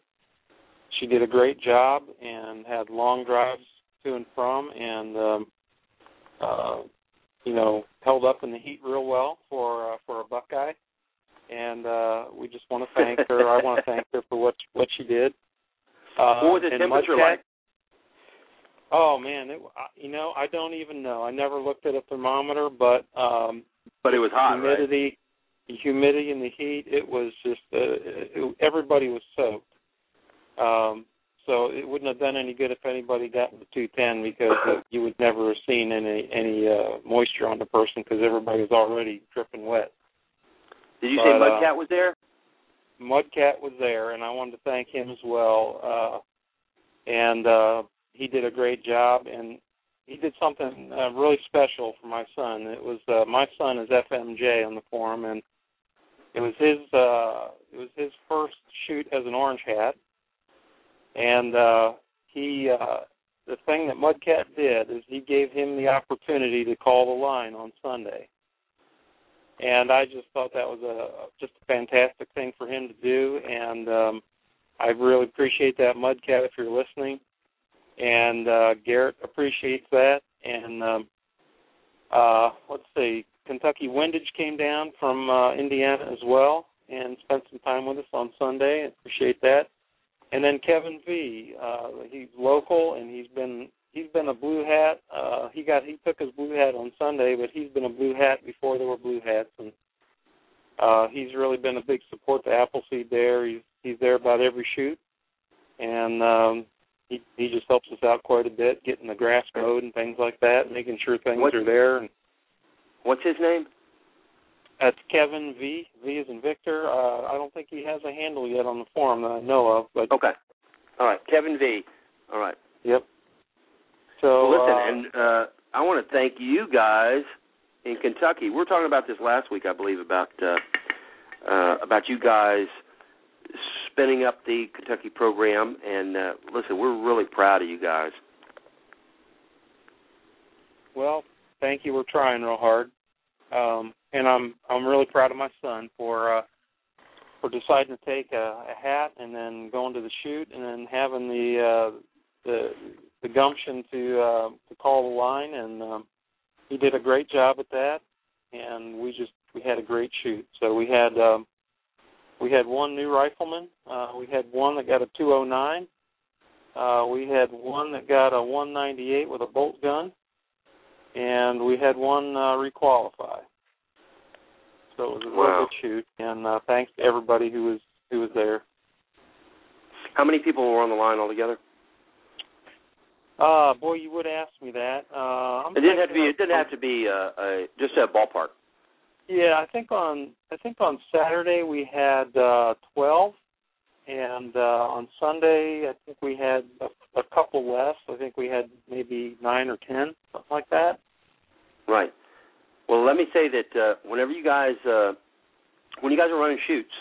She did a great job and had long drives to and from, and um, uh, you know held up in the heat real well for uh, for a Buckeye. And uh, we just want to thank her. I want to <laughs> thank her for what what she did. Uh, what was the temperature Mudcat, like? Oh man, it, you know I don't even know. I never looked at a thermometer, but um, But it was hot, right? humidity, the humidity and the heat. It was just uh, it, everybody was soaked. Um, so it wouldn't have done any good if anybody got the 210 because uh, you would never have seen any any uh, moisture on the person because everybody was already dripping wet. Did you but, say uh, Mudcat was there? Mudcat was there, and I wanted to thank him as well. Uh, and uh, he did a great job, and he did something uh, really special for my son. It was uh, my son is FMJ on the forum, and it was his uh, it was his first shoot as an orange hat, and uh, he uh, the thing that Mudcat did is he gave him the opportunity to call the line on Sunday. And I just thought that was a just a fantastic thing for him to do, and um, I really appreciate that, Mudcat, if you're listening, and uh, Garrett appreciates that, and um, uh, let's see, Kentucky Windage came down from uh, Indiana as well, and spent some time with us on Sunday. Appreciate that, and then Kevin V, uh, he's local, and he's been he's been a blue hat. Uh, he got he took his blue hat on Sunday, but he's been a blue hat before there were blue hats, and uh, he's really been a big support to Appleseed there. He's he's there about every shoot, and um, he he just helps us out quite a bit, getting the grass mowed and things like that, making sure things What- are there. And What's his name? That's Kevin V. V is in Victor. Uh, I don't think he has a handle yet on the forum that I know of, but Okay. All right, Kevin V. All right. yep. So Well, listen, uh, and uh, I want to thank you guys in Kentucky. We were talking about this last week, I believe, about uh, uh, about you guys spinning up the Kentucky program. And uh, listen, we're really proud of you guys. Well, thank you. We're trying real hard, um, and I'm I'm really proud of my son for uh, for deciding to take a, a hat and then going to the shoot and then having the uh, the the gumption to uh, to call the line, and um, he did a great job at that. And we just we had a great shoot. So we had um, we had one new rifleman. Uh, we had one that got a 209. Uh, we had one that got a 198 with a bolt gun and we had one uh, requalify. So it was a real Wow. good shoot, and uh, thanks to everybody who was who was there. How many people were on the line altogether? Uh, boy, you would ask me that. Uh, I'm It didn't have to be. It didn't have to be uh, a just a ballpark. Yeah, I think on I think on Saturday we had uh, twelve, and uh, on Sunday I think we had a, a couple less. I think we had maybe nine or ten, something like that. Right. Well, let me say that uh, whenever you guys, uh, when you guys are running shoots,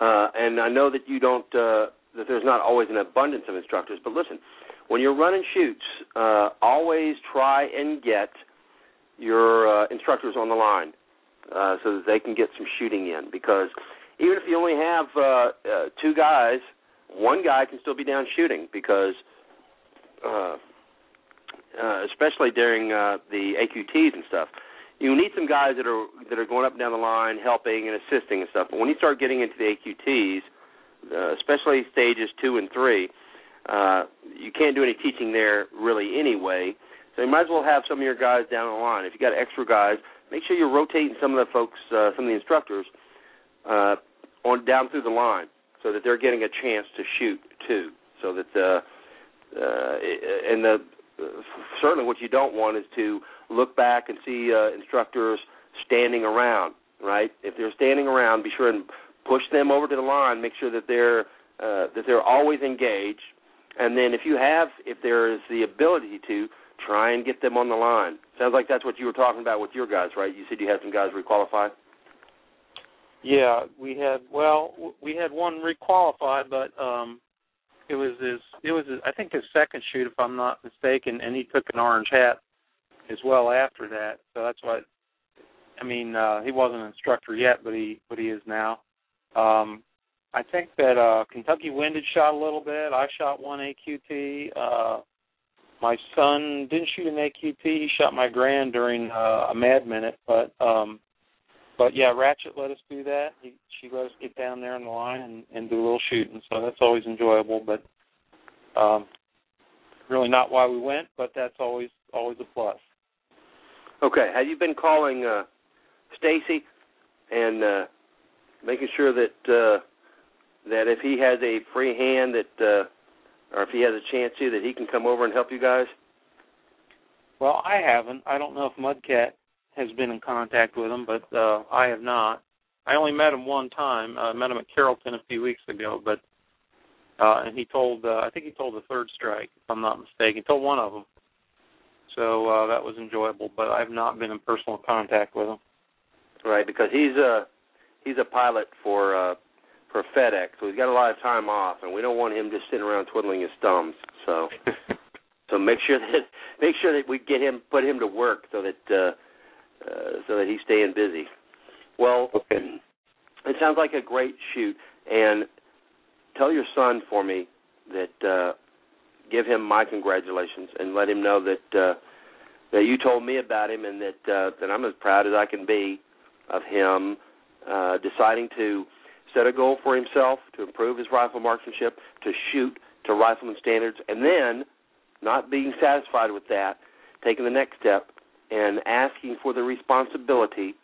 uh, and I know that you don't, uh, that there's not always an abundance of instructors, but listen, when you're running shoots, uh, always try and get your uh, instructors on the line uh, so that they can get some shooting in. Because even if you only have uh, uh, two guys, one guy can still be down shooting because. Uh, uh, especially during uh, the AQTs and stuff. You need some guys that are that are going up and down the line, helping and assisting and stuff. But when you start getting into the AQTs, uh, especially stages two and three, uh, you can't do any teaching there really anyway. So you might as well have some of your guys down the line. If you got extra guys, make sure you're rotating some of the folks, uh, some of the instructors, on down through the line, so that they're getting a chance to shoot too. So that uh, uh, and the certainly what you don't want is to look back and see uh, instructors standing around. Right? If they're standing around, be sure and push them over to the line. Make sure that they're uh, that they're always engaged. And then if you have, if there is the ability to, try and get them on the line. Sounds like that's what you were talking about with your guys, right? You said you had some guys requalify. Yeah, we had well, we had one requalify, but um, it was his it was his, I think his second shoot if I'm not mistaken, and he took an orange hat as well after that. So that's why I mean uh, he wasn't an instructor yet, but he but he is now. Um, I think that uh, Kentucky Windage shot a little bit. I shot one AQT. Uh, my son didn't shoot an AQT. He shot my Garand during uh, a Mad Minute, but um, but yeah, Ratchet let us do that. He, she let us get down there on the line and, and do a little shooting, so that's always enjoyable. But um, really not why we went, but that's always always a plus. Okay, have you been calling uh, Stacy and uh, making sure that uh, that if he has a free hand that uh, or if he has a chance to that he can come over and help you guys? Well, I haven't. I don't know if Mudcat has been in contact with him, but uh, I have not. I only met him one time. I met him at Carrollton a few weeks ago, but uh, and he told uh, I think he told the third strike, if I'm not mistaken. He told one of them. So uh, that was enjoyable, but I've not been in personal contact with him. Right, because he's a he's a pilot for uh, for FedEx, so he's got a lot of time off, and we don't want him just sitting around twiddling his thumbs. So, <laughs> so make sure that make sure that we get him put him to work so that uh, uh, so that he's staying busy. Well, okay. it sounds like a great shoot, and tell your son for me that uh, give him my congratulations and let him know that uh, that you told me about him and that uh, that I'm as proud as I can be of him uh, deciding to set a goal for himself to improve his rifle marksmanship, to shoot to rifleman standards, and then not being satisfied with that, taking the next step and asking for the responsibility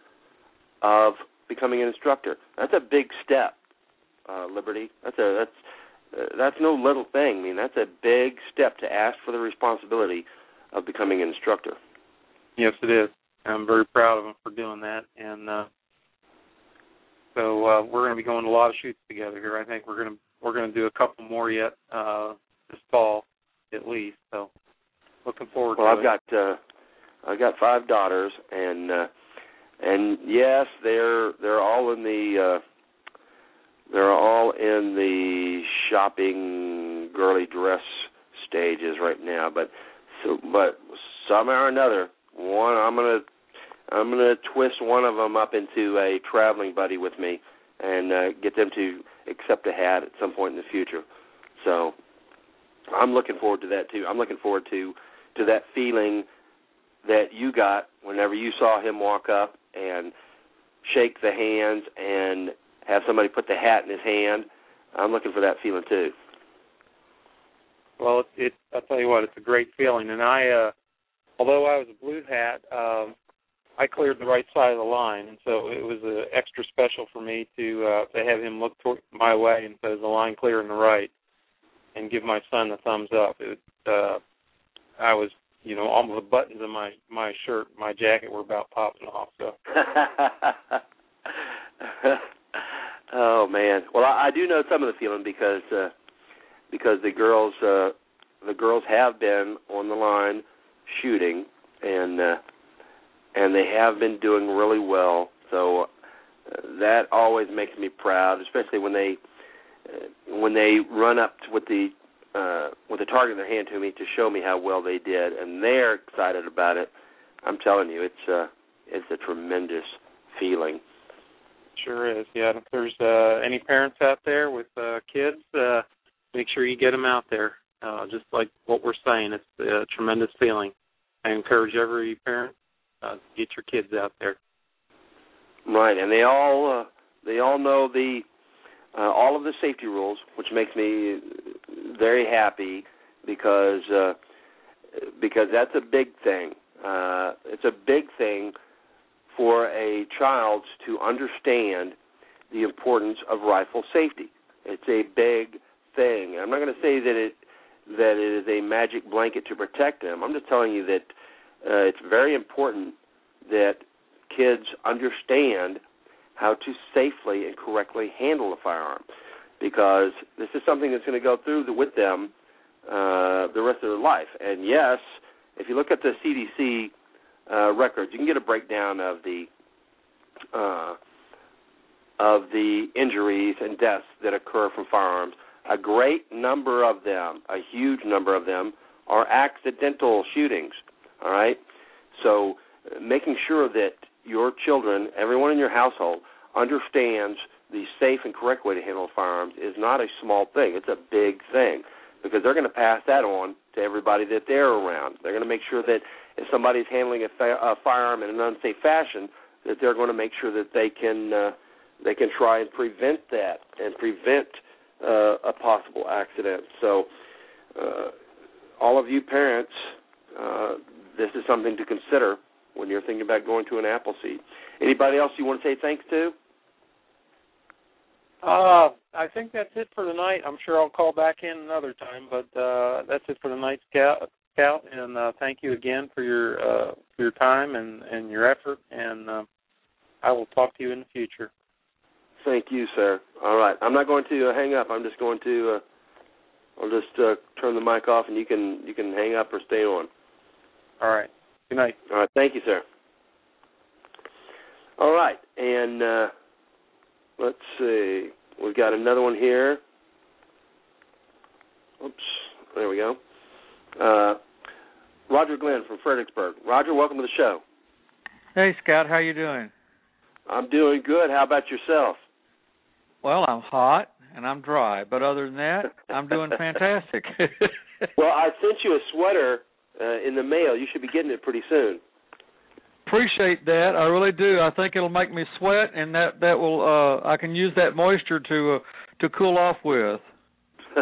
of becoming an instructor. That's a big step, uh, Liberty. That's a that's uh, that's no little thing. I mean, that's a big step to ask for the responsibility of becoming an instructor. Yes, it is. I'm very proud of him for doing that, and uh, so uh, we're going to be going to a lot of shoots together here. I think we're going to we're going to do a couple more yet uh, this fall, at least. So looking forward. Well, to I've it. got uh, I've got five daughters, and uh, and yes, they're they're all in the uh, they're all in the shopping girly dress stages right now. But so but somehow or another, one I'm gonna I'm gonna twist one of them up into a traveling buddy with me, and uh, get them to accept a hat at some point in the future. So I'm looking forward to that too. I'm looking forward to to that feeling that you got whenever you saw him walk up and shake the hands and have somebody put the hat in his hand. I'm looking for that feeling too. Well, it, it I'll tell you what, it's a great feeling. And I, uh, although I was a blue hat, um, I cleared the right side of the line, and so it was uh, extra special for me to uh, to have him look toward my way and says the line clear in the right, and give my son the thumbs up. It, uh, I was, you know, all the buttons of my my shirt, my jacket were about popping off. So <laughs> oh man. Well, I, I do know some of the feeling because uh, because the girls uh, the girls have been on the line shooting and uh, and they have been doing really well. So uh, that always makes me proud, especially when they uh, when they run up with the uh, with the target in their hand to me to show me how well they did, and they're excited about it. I'm telling you, it's uh, it's a tremendous feeling. Sure is. Yeah. If there's uh, any parents out there with uh, kids, uh, make sure you get them out there. Uh, just like what we're saying, it's a tremendous feeling. I encourage every parent uh, get your kids out there. Right, and they all uh, they all know the uh, all of the safety rules, which makes me very happy because uh, because that's a big thing. Uh, it's a big thing for a child to understand the importance of rifle safety. It's a big thing. I'm not going to say that it that it is a magic blanket to protect them. I'm just telling you that uh, it's very important that kids understand how to safely and correctly handle a firearm because this is something that's going to go through the, with them uh, the rest of their life. And yes, if you look at the CDC uh, records, you can get a breakdown of the uh, of the injuries and deaths that occur from firearms. a great number of them, a huge number of them, are accidental shootings. All right, so uh, making sure that your children, everyone in your household, understands the safe and correct way to handle firearms is not a small thing. It's a big thing because they're going to pass that on to everybody that they're around. They're going to make sure that if somebody's handling a, fa- a firearm in an unsafe fashion, that they're going to make sure that they can uh, they can try and prevent that and prevent uh, a possible accident. So, uh, all of you parents, uh, this is something to consider when you're thinking about going to an Appleseed. Anybody else you want to say thanks to? Uh, I think that's it for tonight. I'm sure I'll call back in another time, but uh, that's it for tonight, Scout. Scout, and uh, thank you again for your uh, for your time and and your effort. And uh, I will talk to you in the future. Thank you, sir. All right, I'm not going to uh, hang up. I'm just going to. Uh, I'll just uh, turn the mic off, and you can you can hang up or stay on. All right. Good night. All right. Thank you, sir. All right, and uh, let's see. We've got another one here. Oops. There we go. Uh, Roger Glenn from Fredericksburg. Roger, welcome to the show. Hey, Scott. How you doing? I'm doing good. How about yourself? Well, I'm hot and I'm dry, but other than that, I'm doing fantastic. <laughs> well, I sent you a sweater uh, in the mail. You should be getting it pretty soon. Appreciate that. I really do. I think it'll make me sweat, and that that will. uh I can use that moisture to uh, to cool off with. <laughs>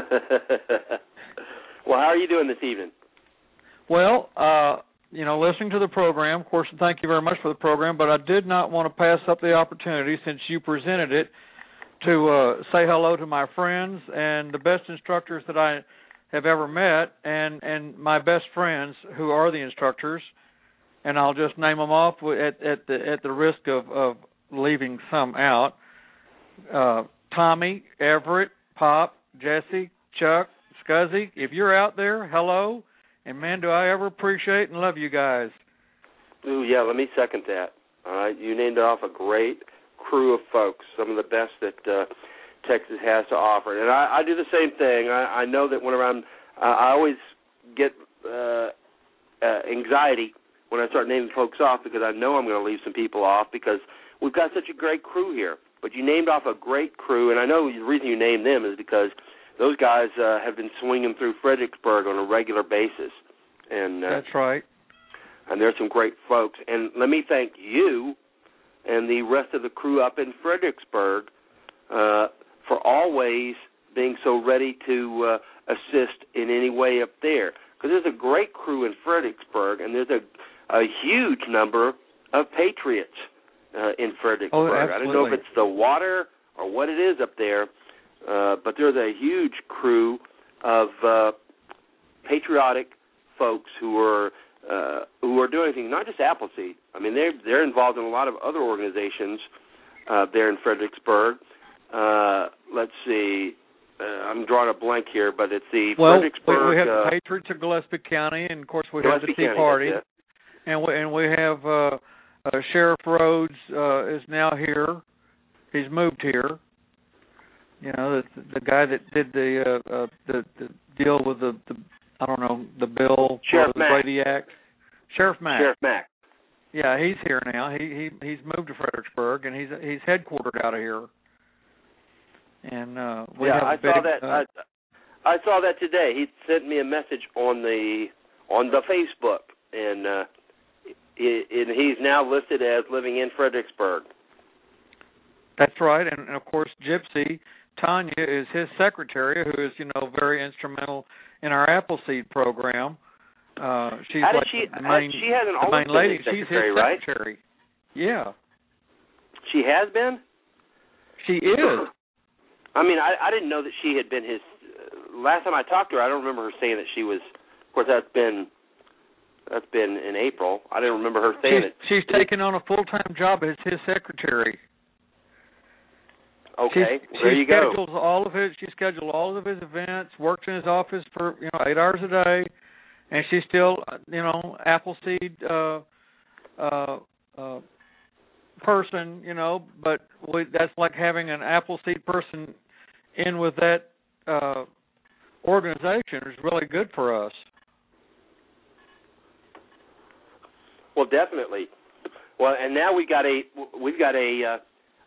well, how are you doing this evening? Well, uh, you know, listening to the program. Of course, thank you very much for the program, but I did not want to pass up the opportunity since you presented it to uh, say hello to my friends and the best instructors that I have ever met, and and my best friends who are the instructors, and I'll just name them off at at the at the risk of of leaving some out. Uh, Tommy, Everett, Pop, Jesse, Chuck, Scuzzy. If you're out there, hello, and man, do I ever appreciate and love you guys. Ooh, yeah. Let me second that. All right, you named off a great crew of folks, some of the best that uh, Texas has to offer. And I, I do the same thing. I, I know that whenever I'm, uh, I always get uh, uh, anxiety when I start naming folks off because I know I'm going to leave some people off because we've got such a great crew here. But you named off a great crew, and I know the reason you named them is because those guys uh, have been swinging through Fredericksburg on a regular basis. And uh, that's right. And there's some great folks. And let me thank you and the rest of the crew up in Fredericksburg uh, for always being so ready to uh, assist in any way up there. Because there's a great crew in Fredericksburg, and there's a, a huge number of patriots uh, in Fredericksburg. Oh, I don't know if it's the water or what it is up there, uh, but there's a huge crew of uh, patriotic folks who are uh, who are doing things, not just Appleseed. I mean, they're they're involved in a lot of other organizations uh, there in Fredericksburg. Uh, let's see, uh, I'm drawing a blank here, but it's the well, Fredericksburg. we have uh, the Patriots of Gillespie County, and of course we Gillespie have the Tea County, Party, and we and we have uh, uh, Sheriff Rhodes uh, is now here. He's moved here. You know, the, the guy that did the uh, uh, the, the deal with the, the I don't know the bill Sheriff the Mack. Brady Act. Sheriff Mack. Sheriff Mack. Yeah, he's here now. He he he's moved to Fredericksburg and he's he's headquartered out of here. And uh we yeah, have a I saw of, that. uh, I, I saw that today. He sent me a message on the on the Facebook, and uh, and he's now listed as living in Fredericksburg. That's right, and, and of course Gypsy Tanya is his secretary, who is you know very instrumental in our Appleseed program. Uh, she's like she? the main, she hasn't the always main lady. She's secretary, his right? secretary. Yeah, She has been. she is. <clears throat> I mean, I I didn't know that she had been his. Uh, last time I talked to her, I don't remember her saying that she was. Of course, that's been that's been in April. I didn't remember her saying She's, it. she's taken on a full time job as his secretary. Okay, She's, there she you go. schedules all of his. She scheduled all of his events. Works in his office for you know eight hours a day, and she's still you know Appleseed uh, uh, uh, person. You know, but we, that's like having an Appleseed person in with that uh, organization is really good for us. Well, definitely. Well, and now we got a we've got a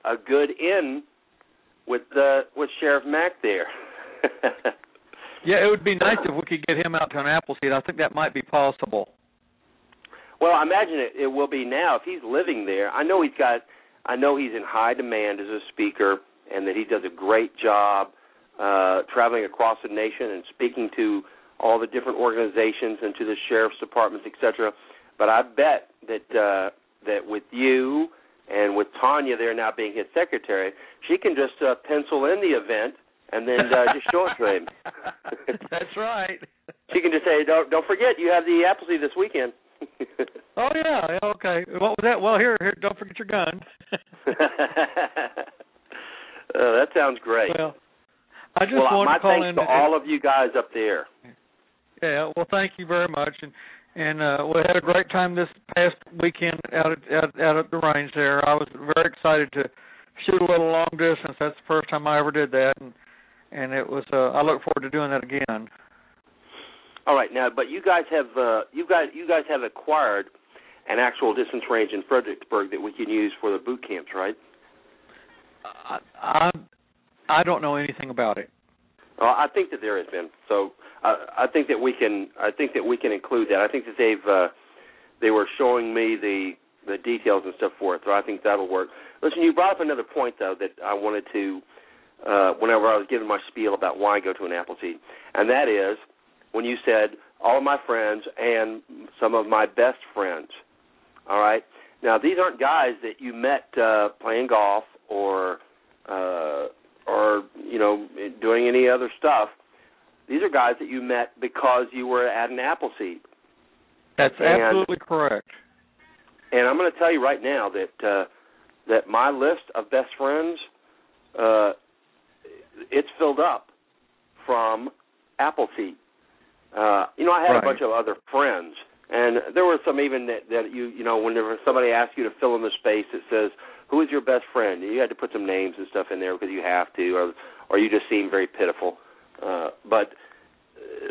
uh, a good in with uh, with Sheriff Mack there. <laughs> yeah, it would be nice if we could get him out to an Appleseed. I think that might be possible. Well, I imagine it, it will be now if he's living there. I know he's got. I know he's in high demand as a speaker, and that he does a great job uh, traveling across the nation and speaking to all the different organizations and to the sheriff's departments, etc. But I bet that uh, that with you and with Tanya there now being his secretary, she can just uh, pencil in the event and then uh, just show it to him. <laughs> That's right. she can just say, "Don't don't forget, you have the Appleseed this weekend." <laughs> oh yeah, okay. What was that? Well, here, here, don't forget your gun. uh, <laughs> that sounds great. Well, I just well, want to call thanks in to all of you guys up there. Yeah, well, thank you very much, and and uh, we had a great time this past weekend out at out, out at the range there. I was very excited to shoot a little long distance. That's the first time I ever did that, and and it was. Uh, I look forward to doing that again. All right, now, but you guys have uh, you guys you guys have acquired an actual distance range in Fredericksburg that we can use for the boot camps, right? I I, I don't know anything about it. Well, I think that there has been. So uh, I think that we can. I think that we can include that. I think that they've. Uh, they were showing me the the details and stuff for it, so I think that'll work. Listen, you brought up another point though that I wanted to. Uh, whenever I was giving my spiel about why I go to an Appleseed, and that is when you said all of my friends and some of my best friends. All right. Now these aren't guys that you met uh, playing golf or uh, or you know doing any other stuff. These are guys that you met because you were at an Appleseed. That's And- absolutely correct. And I'm going to tell you right now that uh, that my list of best friends, uh, it's filled up from Appleseed. Uh, you know, I had Right. a bunch of other friends, and there were some even that, that you you know whenever somebody asks you to fill in the space, it says who is your best friend. You had to put some names and stuff in there because you have to, or or you just seem very pitiful. Uh, but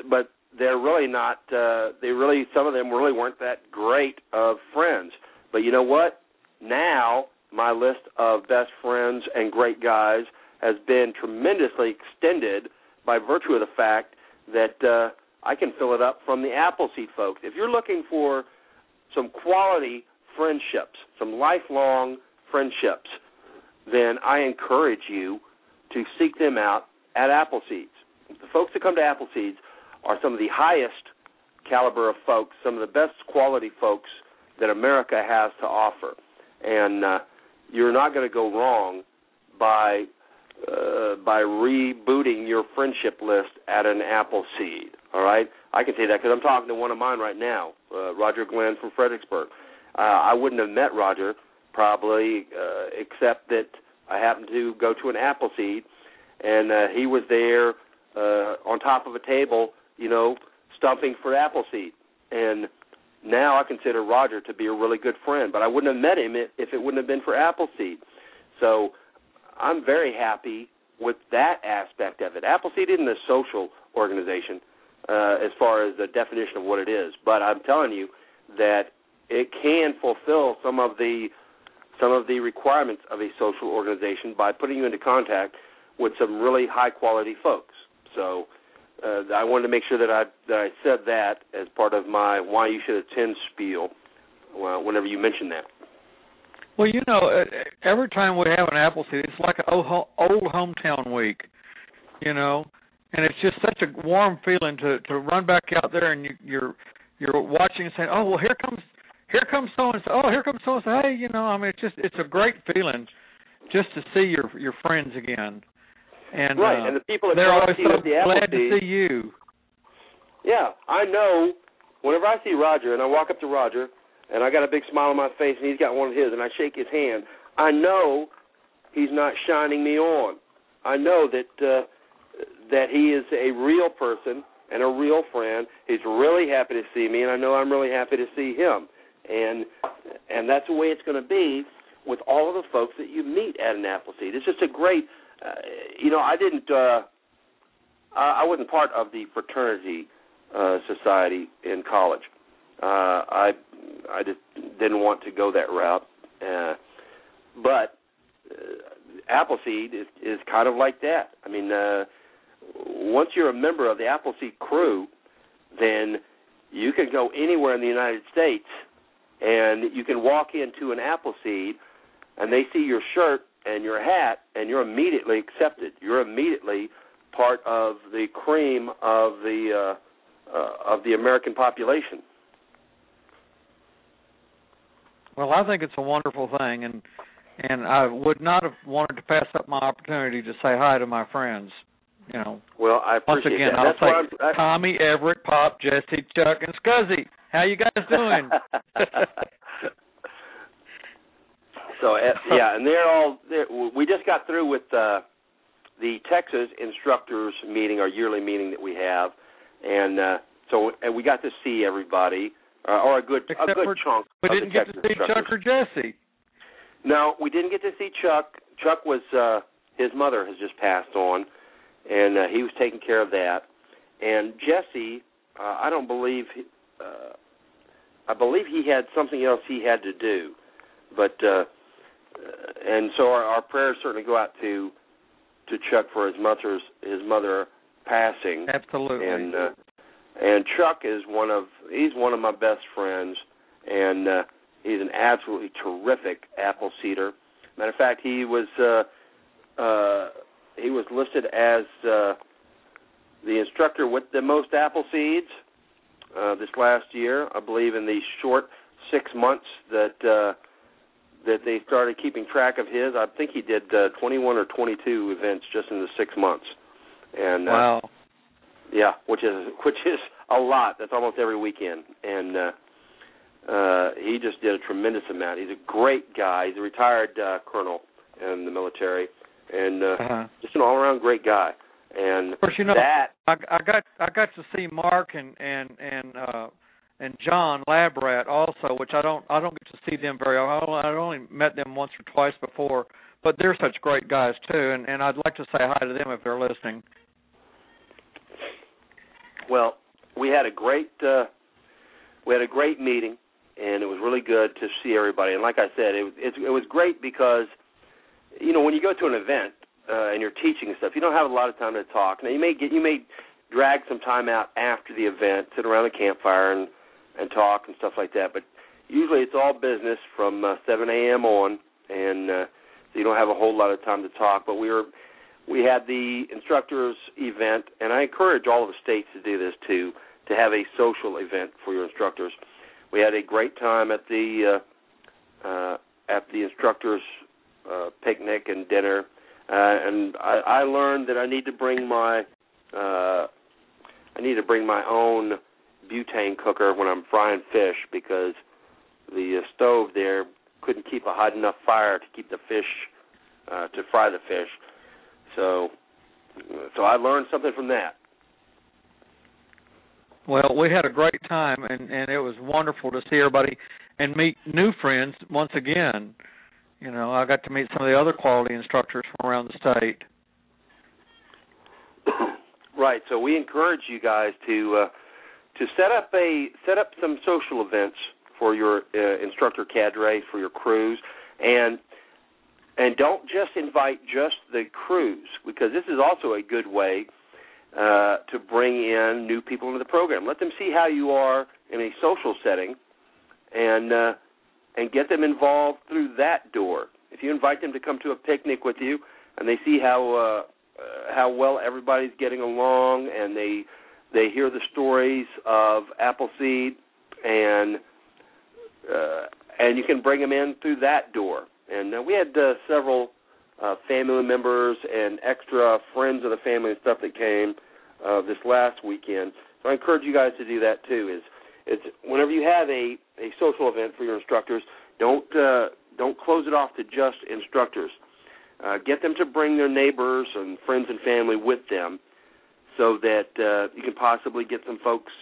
but they're really not. Uh, they really some of them really weren't that great of friends. But you know what? Now my list of best friends and great guys has been tremendously extended by virtue of the fact that uh, I can fill it up from the Appleseed folks. If you're looking for some quality friendships, some lifelong friendships, then I encourage you to seek them out at Appleseeds. The folks that come to Appleseeds are some of the highest caliber of folks, some of the best quality folks that America has to offer. And uh, you're not going to go wrong by uh, by rebooting your friendship list at an Appleseed. All right, I can say that because I'm talking to one of mine right now, uh, Roger Glenn from Fredericksburg. Uh, I wouldn't have met Roger probably uh, except that I happened to go to an Appleseed, and uh, he was there uh, on top of a table, you know, stumping for Appleseed. And now I consider Roger to be a really good friend, but I wouldn't have met him if it wouldn't have been for Appleseed. So I'm very happy with that aspect of it. Appleseed isn't a social organization uh, as far as the definition of what it is, but I'm telling you that it can fulfill some of the some of the requirements of a social organization by putting you into contact with some really high quality folks. So uh, I wanted to make sure that I that I said that as part of my why you should attend spiel. Well, whenever you mention that. Well, you know, uh, every time we have an Appleseed, it's like an old, old hometown week, you know, and it's just such a warm feeling to to run back out there and you, you're you're watching and saying, oh well, here comes here comes so and so. Oh, here comes so and so. Hey, you know, I mean, it's just it's a great feeling just to see your your friends again. And right, uh, and the people that they're always so the glad to see you. Yeah, I know. Whenever I see Roger and I walk up to Roger and I got a big smile on my face and he's got one of his and I shake his hand, I know he's not shining me on. I know that uh, that he is a real person and a real friend. He's really happy to see me, and I know I'm really happy to see him. And and that's the way it's going to be with all of the folks that you meet at an Appleseed. It's just a great, uh, you know, I didn't. Uh, I wasn't part of the fraternity uh, society in college. Uh, I I just didn't want to go that route. Uh, but uh, Appleseed is is kind of like that. I mean, uh, once you're a member of the Appleseed crew, then you can go anywhere in the United States, and you can walk into an Appleseed, and they see your shirt and your hat, and you're immediately accepted. You're immediately part of the cream of the uh, uh, of the American population. Well, I think it's a wonderful thing, and and I would not have wanted to pass up my opportunity to say hi to my friends. You know. Well, I Once appreciate again, that. I'll That's say Tommy, Everett, Pop, Jesse, Chuck, and Scuzzy. How you guys doing? <laughs> so uh, yeah, and they're all. They're, we just got through with uh, the Texas instructors meeting, our yearly meeting that we have, and uh, so and we got to see everybody, uh, or a good Except a good for- chunk. we didn't get to see. Chuck or Jesse. No, we didn't get to see Chuck. Chuck was uh his mother has just passed on and uh, he was taking care of that. And Jesse, uh, I don't believe uh I believe he had something else he had to do. But uh and so our, our prayers certainly go out to to Chuck for his mother's his mother passing Absolutely. and uh, and Chuck is one of he's one of my best friends, and uh, he's an absolutely terrific apple seeder. Matter of fact, he was uh, uh, he was listed as uh, the instructor with the most apple seeds uh, this last year. I believe in the short six months that uh, that they started keeping track of his. I think he did uh, 21 or 22 events just in the six months. And uh, wow. yeah, which is <laughs> which is a lot. That's almost every weekend, and uh, uh, he just did a tremendous amount. He's a great guy. He's a retired uh, colonel in the military, and uh, Uh-huh. just an all-around great guy. And Of course, you know that I, I got I got to see Mark and and and uh and John Labrat also, which I don't I don't get to see them very. often. I only met them once or twice before, but they're such great guys too, and and I'd like to say hi to them if they're listening. well, we had a great uh, we had a great meeting, and it was really good to see everybody. And like I said, it was it, it was great because you know when you go to an event uh, and you're teaching and stuff, you don't have a lot of time to talk. Now you may get you may drag some time out after the event, sit around the campfire and and talk and stuff like that. But usually it's all business from uh, 7 a.m. on, and uh, so you don't have a whole lot of time to talk. But we were we had the instructors event, and I encourage all of the states to do this too, to have a social event for your instructors. We had a great time at the uh, uh, at the instructors uh, picnic and dinner, uh, and I, I learned that I need to bring my uh, I need to bring my own butane cooker when I'm frying fish because the uh, stove there couldn't keep a hot enough fire to keep the fish uh, to fry the fish. So, so I learned something from that. Well, we had a great time, and and it was wonderful to see everybody and meet new friends once again. You know, I got to meet some of the other quality instructors from around the state. <coughs> right. So we encourage you guys to uh, to set up a set up some social events for your uh, instructor cadre for your crews, and and don't just invite just the crews because this is also a good way uh, to bring in new people into the program. Let them see how you are in a social setting, and uh, and get them involved through that door. If you invite them to come to a picnic with you, and they see how uh, uh, how well everybody's getting along, and they they hear the stories of Appleseed, and uh, and you can bring them in through that door. And uh, we had uh, several uh, family members and extra friends of the family and stuff that came uh, this last weekend. So I encourage you guys to do that too. Is it's whenever you have a a social event for your instructors, don't uh, don't close it off to just instructors. Uh, get them to bring their neighbors and friends and family with them, so that uh, you can possibly get some folks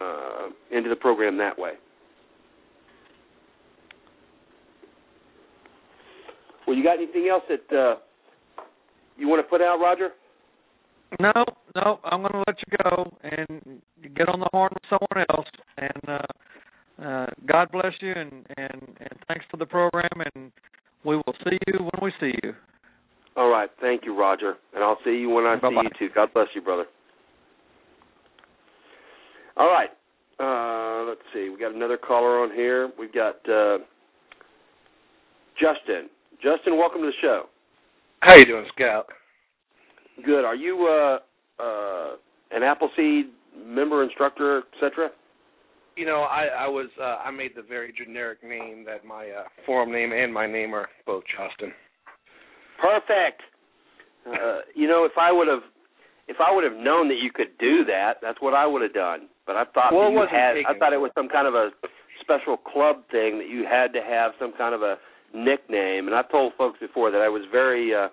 uh, into the program that way. Well, you got anything else that uh, you want to put out, Roger? No, no, I'm going to let you go and get on the horn with someone else. And uh, uh, God bless you, and, and and thanks for the program. And we will see you when we see you. All right, thank you, Roger, and I'll see you when I Bye-bye. see you too. God bless you, brother. All right, uh, let's see. We got another caller on here. We've got uh, Justin. Justin, welcome to the show. How you doing, Scout? Good. Are you uh, uh, an Appleseed member, instructor, etc.? You know, I I was uh, I made the very generic name that my uh, forum name and my name are both Justin. Perfect. Uh, you know, if I would have, if I would have known that you could do that, that's what I would have done. But I thought Well, you wasn't had. I thought it was some kind of a special club thing that you had to have some kind of a nickname. And I've told folks before that I was very. Uh,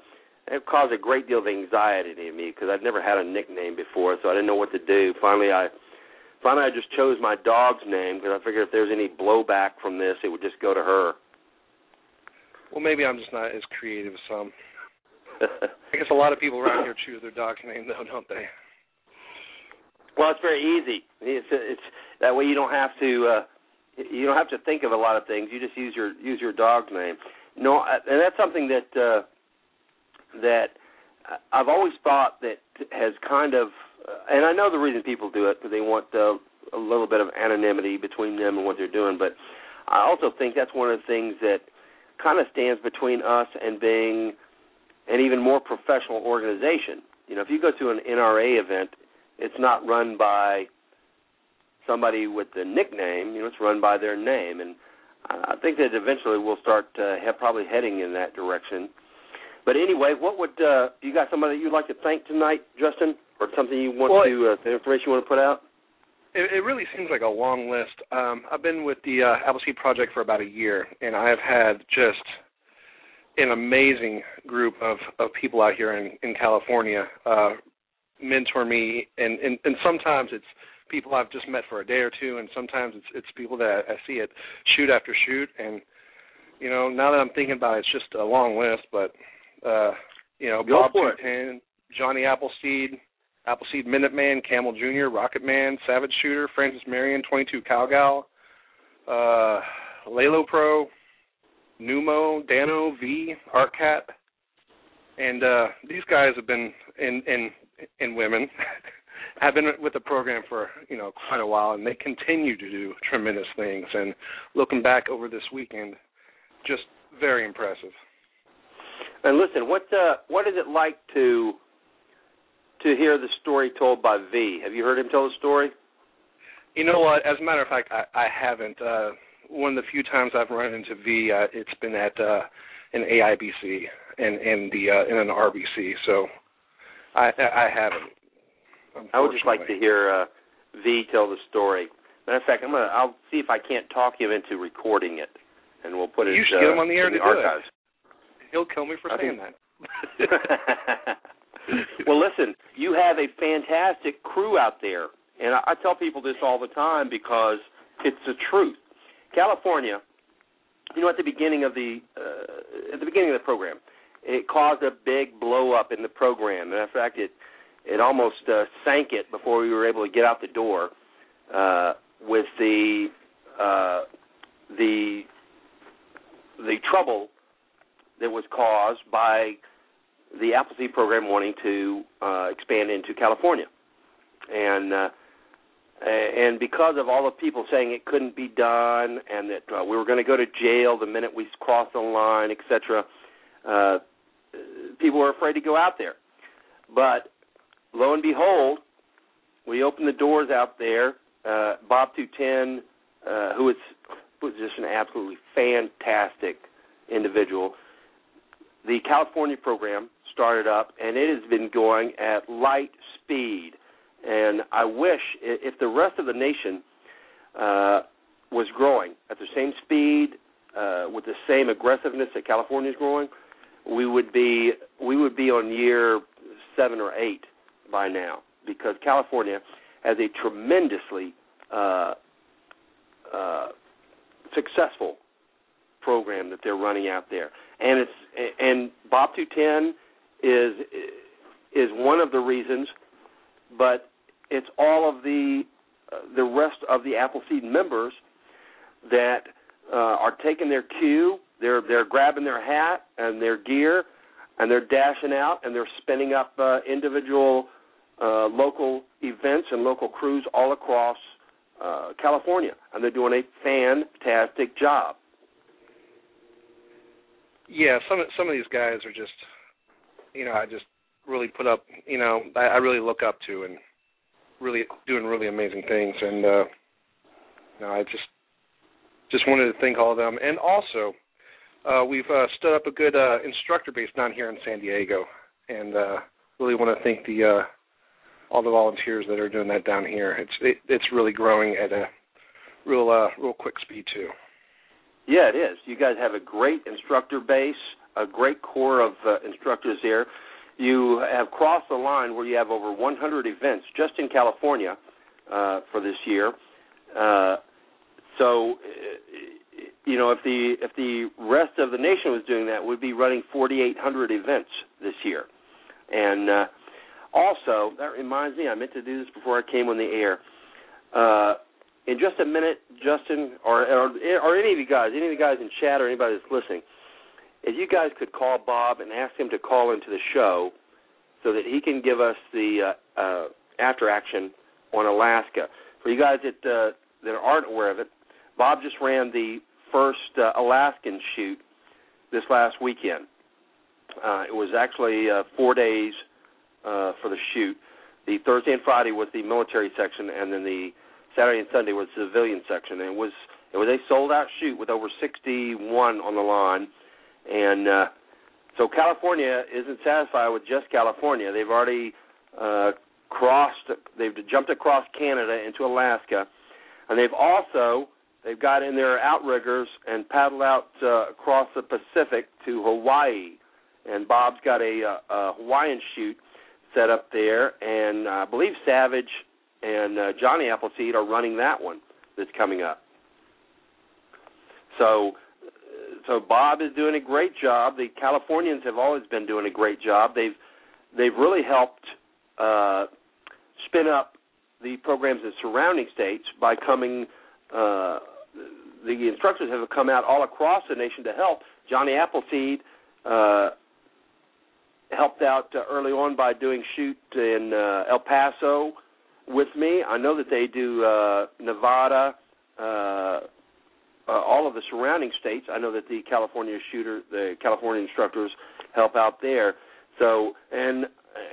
it caused a great deal of anxiety to me because I'd never had a nickname before, so I didn't know what to do. Finally, I finally I just chose my dog's name because I figured if there's any blowback from this, it would just go to her. Well, maybe I'm just not as creative as some. <laughs> I guess a lot of people around here choose their dog's name, though, don't they? Well, it's very easy. It's it's that way you don't have to uh you don't have to think of a lot of things. You just use your use your dog's name. No, uh, and that's something that uh that I've always thought that has kind of and I know the reason people do it because they want uh, a little bit of anonymity between them and what they're doing, but I also think that's one of the things that kind of stands between us and being an even more professional organization. You know, if you go to an NRA event, it's not run by somebody with the nickname. You know, it's run by their name, and I I think that eventually we'll start uh, have probably heading in that direction. But anyway, what would uh, you got somebody that you'd like to thank tonight, Justin, or something you want Well, to uh, the information you want to put out? It, it really seems like a long list. Um, I've been with the uh, Appleseed Project for about a year, and I've had just an amazing group of, of people out here in, in California uh, mentor me, and, and, and sometimes it's people I've just met for a day or two, and sometimes it's it's people that I see it shoot after shoot, and you know now that I'm thinking about it, it's just a long list, but uh, you know Go Bob 210, Johnny Appleseed, Appleseed Minuteman, Camel Jr., Rocket Man, Savage Shooter, Francis Marion, 22 Cowgal, uh, Lalo Pro, Numo, Dano, V, Artcat, and uh, these guys have been in in in women <laughs> have been with the program for you know quite a while, and they continue to do tremendous things. And looking back over this weekend, just very impressive. And listen, what uh, what is it like to to hear the story told by V? Have you heard him tell the story? You know what? As a matter of fact, I, I haven't. Uh, one of the few times I've run into V, uh, it's been at uh, an AIBC and and the uh, in an RBC. So I I haven't. I would just like to hear uh, V tell the story. Matter of fact, I'm gonna I'll see if I can't talk him into recording it, and we'll put it. You should uh, get him on the air in to the do it. He'll kill me for I saying think- that. <laughs> well, listen, you have a fantastic crew out there, and I, I tell people this all the time because it's the truth. California, you know, at the beginning of the uh, at the beginning of the program, it caused a big blow up in the program. And in fact, it it almost uh, sank it before we were able to get out the door uh, with the uh, the the trouble that was caused by the Appleseed program wanting to uh, expand into California, and uh, and because of all the people saying it couldn't be done, and that uh, we were going to go to jail the minute we crossed the line, etc. Uh, people were afraid to go out there, but lo and behold, we opened the doors out there. Uh, Bob 210, uh, who is was just an absolutely fantastic individual. The California program started up, and it has been going at light speed. And I wish if the rest of the nation uh, was growing at the same speed, uh, with the same aggressiveness that California is growing, we would be we would be on year seven or eight by now because California has a tremendously uh, uh, successful program that they're running out there, and it's and Bob two ten is is one of the reasons, but it's all of the uh, the rest of the Appleseed members that uh, are taking their cue. They're they're grabbing their hat and their gear, and they're dashing out and they're spinning up uh, individual uh, local events and local crews all across uh, California, and they're doing a fantastic job. Yeah, some some of these guys are just, you know, I just really put up, you know, I, I really look up to and really doing really amazing things, and uh, you know, I just just wanted to thank all of them, and also uh, we've uh, stood up a good uh, instructor base down here in San Diego, and uh, really want to thank the uh, all the volunteers that are doing that down here. It's it, it's really growing at a real uh, real quick speed too. Yeah, it is. You guys have a great instructor base, a great core of uh, instructors there. You have crossed the line where you have over 100 events just in California uh, for this year. Uh, so, uh, you know, if the if the rest of the nation was doing that, we'd be running 4,800 events this year. And uh, also, that reminds me, I meant to do this before I came on the air. Uh, in just a minute, Justin, or, or or any of you guys, any of the guys in chat, or anybody that's listening, if you guys could call Bob and ask him to call into the show, so that he can give us the uh, uh, after action on Alaska. For you guys that uh, that aren't aware of it, Bob just ran the first uh, Alaskan shoot this last weekend. Uh, it was actually uh, four days uh, for the shoot. The Thursday and Friday was the military section, and then the Saturday and Sunday was the civilian section. And it was it was a sold out shoot with over 61 on the line, and uh, so California isn't satisfied with just California. They've already uh, crossed. They've jumped across Canada into Alaska, and they've also they've got in their outriggers and paddled out uh, across the Pacific to Hawaii. And Bob's got a, uh, a Hawaiian shoot set up there, and I believe Savage and uh, Johnny Appleseed are running that one that's coming up. So, so Bob is doing a great job. The Californians have always been doing a great job. They've they've really helped uh, spin up the programs in surrounding states by coming. Uh, the instructors have come out all across the nation to help. Johnny Appleseed uh, helped out uh, early on by doing shoot in uh, El Paso with me. I know that they do uh, Nevada, uh, uh, all of the surrounding states. I know that the California shooter, the California instructors help out there. So, and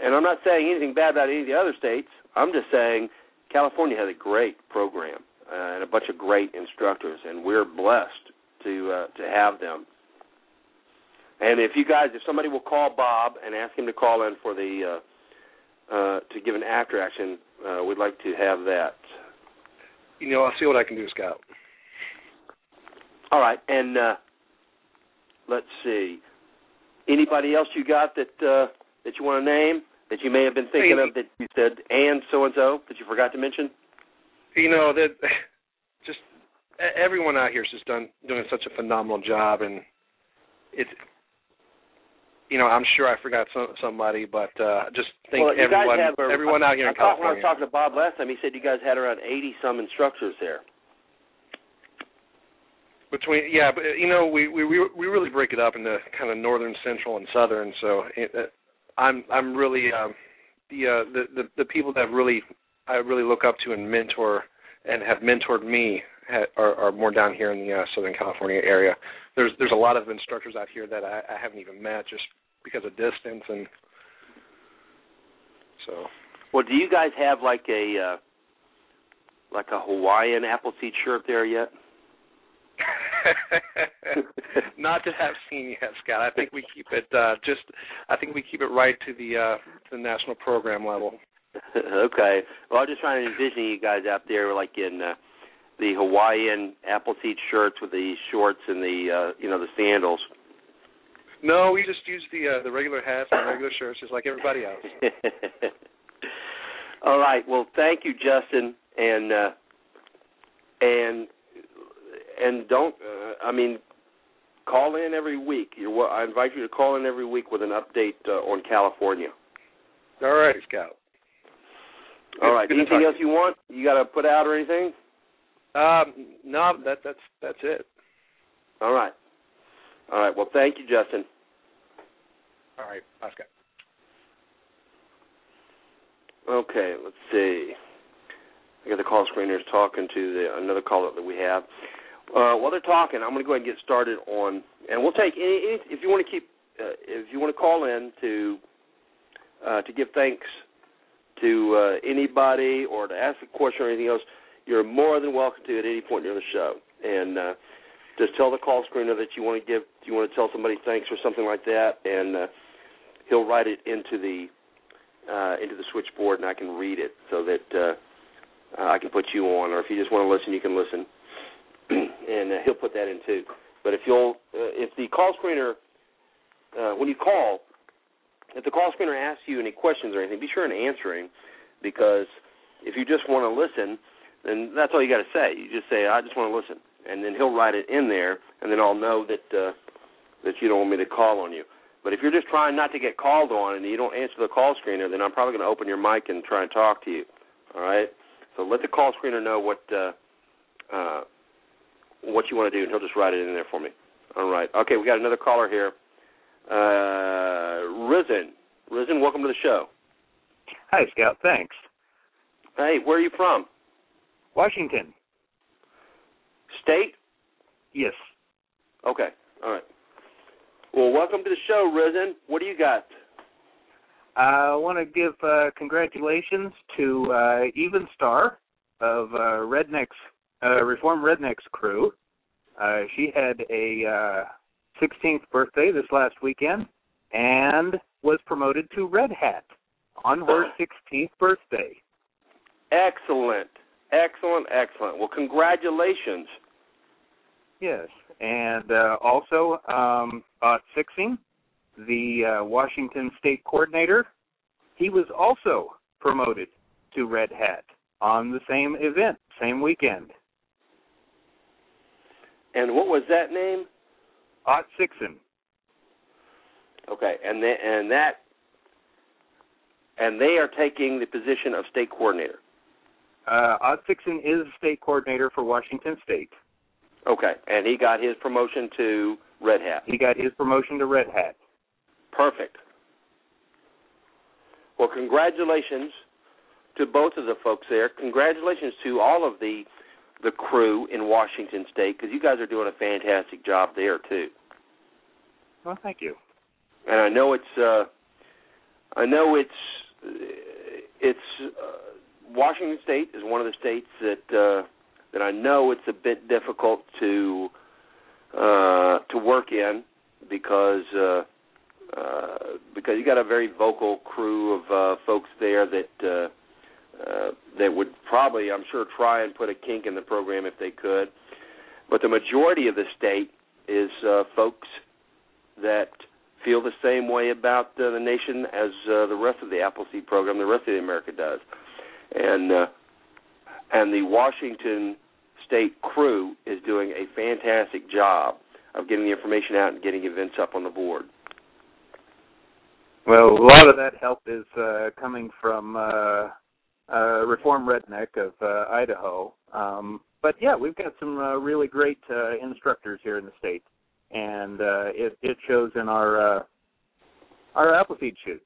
and I'm not saying anything bad about any of the other states. I'm just saying California has a great program uh, and a bunch of great instructors, and we're blessed to uh, to have them. And if you guys, if somebody will call Bob and ask him to call in for the uh, uh, to give an after action, uh, we'd like to have that. You know, I'll see what I can do, Scott. All right, and uh, let's see. Anybody else you got that uh, that you want to name that you may have been thinking Hey, of that you said and so and so that you forgot to mention? You know that <laughs> just everyone out here is just done doing such a phenomenal job, and it's you know I'm sure I forgot some, somebody, but uh, just think well, everyone have everyone out here I in thought when I was talking to Bob last time, he said you guys had around eighty some instructors there. between yeah but you know we we we we really break it up into kind of northern central and southern so it, i'm i'm really um the uh the, the the people that really i really look up to and mentor and have mentored me ha, are are more down here in the uh, southern california area there's there's a lot of instructors out here that i i haven't even met just because of distance and so Well, do you guys have like a uh, like a Hawaiian Appleseed shirt there yet? <laughs> Not that I've seen yet, Scott. I think we keep it uh just I think we keep it right to the uh the national program level. <laughs> okay. Well, I'm just trying to envision you guys out there, like in uh, the Hawaiian Appleseed shirts with the shorts and the uh, you know the sandals. No, we just use the uh, the regular hats and regular shirts just like everybody else. <laughs> All right. Well, thank you, Justin, and uh, and and don't. Uh, I mean, call in every week. You're, I invite you to call in every week with an update uh, on California. All right, Scout. All right. Anything else you want? You got to put out or anything? Um, no, that that's that's it. All right. All right. Well, thank you, Justin. All right, bye, Scott. Okay, let's see. I got the call screeners talking to the another caller that we have. Uh, while they're talking, I'm going to go ahead and get started on, and we'll take any, any if you want to keep, uh, if you want to call in to uh, to give thanks to uh, anybody or to ask a question or anything else, you're more than welcome to at any point during the show. And uh, just tell the call screener that you want to give, you want to tell somebody thanks or something like that, and uh, he'll write it into the uh, into the switchboard, and I can read it so that uh, uh, I can put you on. Or if you just want to listen, you can listen, <clears throat> and uh, he'll put that in too. But if you'll, uh, if the call screener, uh, when you call, if the call screener asks you any questions or anything, be sure and answer him, because if you just want to listen, then that's all you got to say. You just say, "I just want to listen," and then he'll write it in there, and then I'll know that uh, that you don't want me to call on you. But if you're just trying not to get called on and you don't answer the call screener, then I'm probably going to open your mic and try and talk to you. All right. So let the call screener know what uh, uh, what you want to do, and he'll just write it in there for me. All right. Okay, we got another caller here. Uh, Risen. Risen, welcome to the show. Hi, Scout. Thanks. Hey, where are you from? Washington. State? Yes. Okay. All right. Well, welcome to the show, Risen. What do you got? I want to give uh, congratulations to uh, Even Star of uh, Rednecks, uh, Reform Rednecks crew. Uh, she had a uh, 16th birthday this last weekend and was promoted to Red Hat on her <clears throat> 16th birthday. Excellent. Excellent, excellent. Well, congratulations. Yes, and uh, also um, Ott Sixing, the uh, Washington State coordinator, he was also promoted to Red Hat on the same event, same weekend. And what was that name? Ott Sixon. Okay, and they, and that and they are taking the position of state coordinator. Uh, Ott Sixon is state coordinator for Washington State. Okay, and he got his promotion to Red Hat. He got his promotion to Red Hat. Perfect. Well, congratulations to both of the folks there. Congratulations to all of the the crew in Washington State because you guys are doing a fantastic job there too. Well, thank you. And I know it's uh, I know it's it's uh, Washington State is one of the states that uh, that I know it's a bit difficult to uh, to work in because uh, uh, because you got a very vocal crew of uh, folks there that uh, uh, that would probably, I'm sure, try and put a kink in the program if they could. But the majority of the state is uh, folks that feel the same way about uh, the nation as uh, the rest of the Appleseed program, the rest of the America does, and uh, and the Washington State crew is doing a fantastic job of getting the information out and getting events up on the board. Well, a lot of that help is uh, coming from uh, uh, Reform Redneck of uh, Idaho. Um, but yeah, we've got some uh, really great uh, instructors here in the state, and uh, it, it shows in our uh, our Appleseed shoots.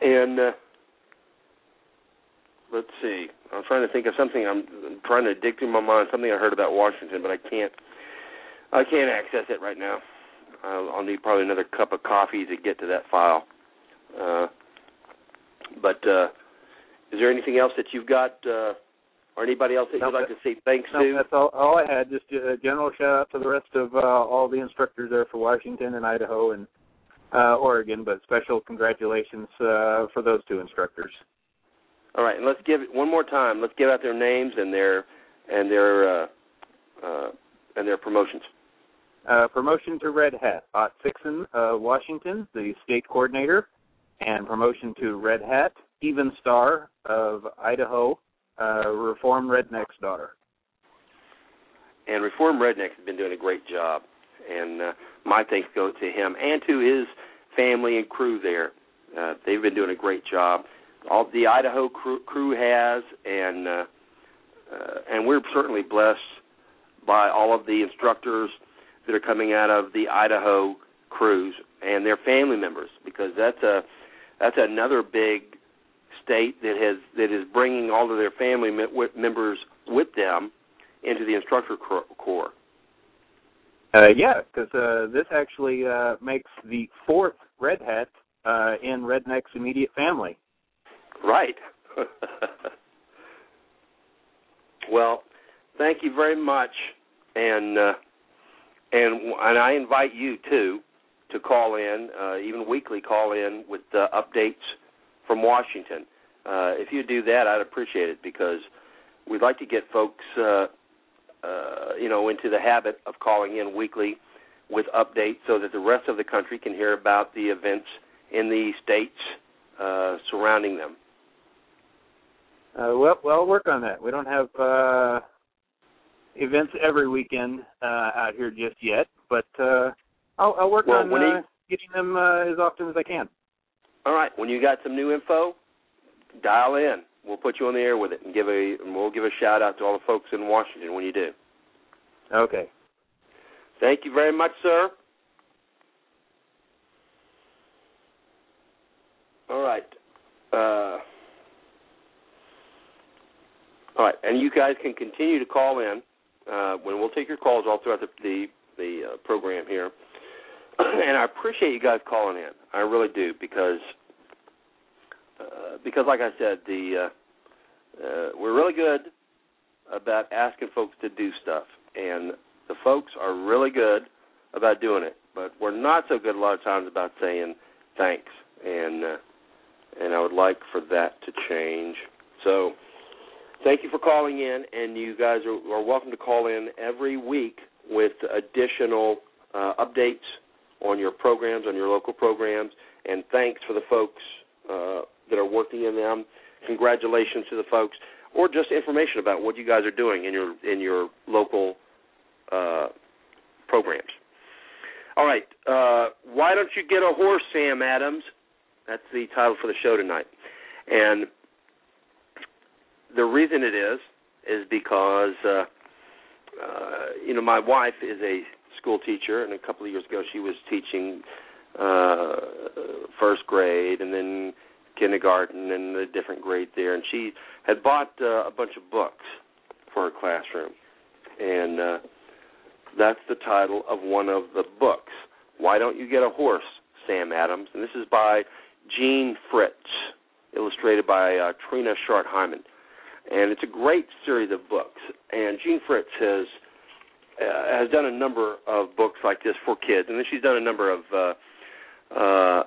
And uh, let's see, I'm trying to think of something. I'm, I'm trying to dig through my mind something I heard about Washington, but I can't. I can't access it right now. I'll, I'll need probably another cup of coffee to get to that file. Uh, but uh, is there anything else that you've got, uh, or anybody else that you'd like to say thanks No, to? that's all, all I had. Just a general shout out to the rest of uh, all the instructors there for Washington and Idaho and uh, Oregon, but special congratulations uh, for those two instructors. All right, and let's give it one more time. Let's give out their names and their and their uh, uh, and their promotions. Uh, promotion to Red Hat. Ott Sixon, uh, Washington, the state coordinator, and promotion to Red Hat. Even Star of Idaho, uh, Reform Redneck's daughter. And Reform Rednecks has been doing a great job. And uh, my thanks go to him and to his family and crew there. Uh, they've been doing a great job. All the Idaho crew, crew has, and uh, uh, and we're certainly blessed by all of the instructors that are coming out of the Idaho crews and their family members because that's a that's another big state that has that is bringing all of their family members with them into the instructor corps. Uh, yeah, because uh, this actually uh, makes the fourth Red Hat uh, in Redneck's immediate family. Right. <laughs> well, thank you very much, and uh, and and I invite you too to call in, uh, even weekly call in with uh, updates from Washington. Uh, if you do that, I'd appreciate it because we'd like to get folks, uh, uh, you know, into the habit of calling in weekly with updates so that the rest of the country can hear about the events in the states uh, surrounding them. Uh, well, well, I'll work on that. We don't have uh, events every weekend uh, out here just yet, but uh, I'll, I'll work well, on uh, getting them uh, as often as I can. All right. When you got some new info, dial in. We'll put you on the air with it and give a and we'll give a shout out to all the folks in Washington when you do. Okay. Thank you very much, sir. All right. Uh, all right, and you guys can continue to call in uh, when we'll take your calls all throughout the the, the uh, program here. <clears throat> and I appreciate you guys calling in. I really do because uh, because, like I said, the uh, uh, we're really good about asking folks to do stuff, and the folks are really good about doing it. But we're not so good a lot of times about saying thanks, and uh, and I would like for that to change. So, thank you for calling in, and you guys are, are welcome to call in every week with additional uh, updates on your programs, on your local programs, and thanks for the folks uh, that are working in them. Congratulations to the folks, or just information about what you guys are doing in your in your local uh, programs. All right, uh, why don't you get a horse, Sam Adams? That's the title for the show tonight, and the reason it is is because uh, uh, you know my wife is a school teacher, and a couple of years ago she was teaching uh, first grade and then kindergarten and a different grade there. And she had bought uh, a bunch of books for her classroom, and uh, that's the title of one of the books. Why don't you get a horse, Sam Adams? And this is by Jean Fritz, illustrated by uh, Trina Schart Hyman. And it's a great series of books. And Jean Fritz has uh, has done a number of books like this for kids, and then she's done a number of uh, uh,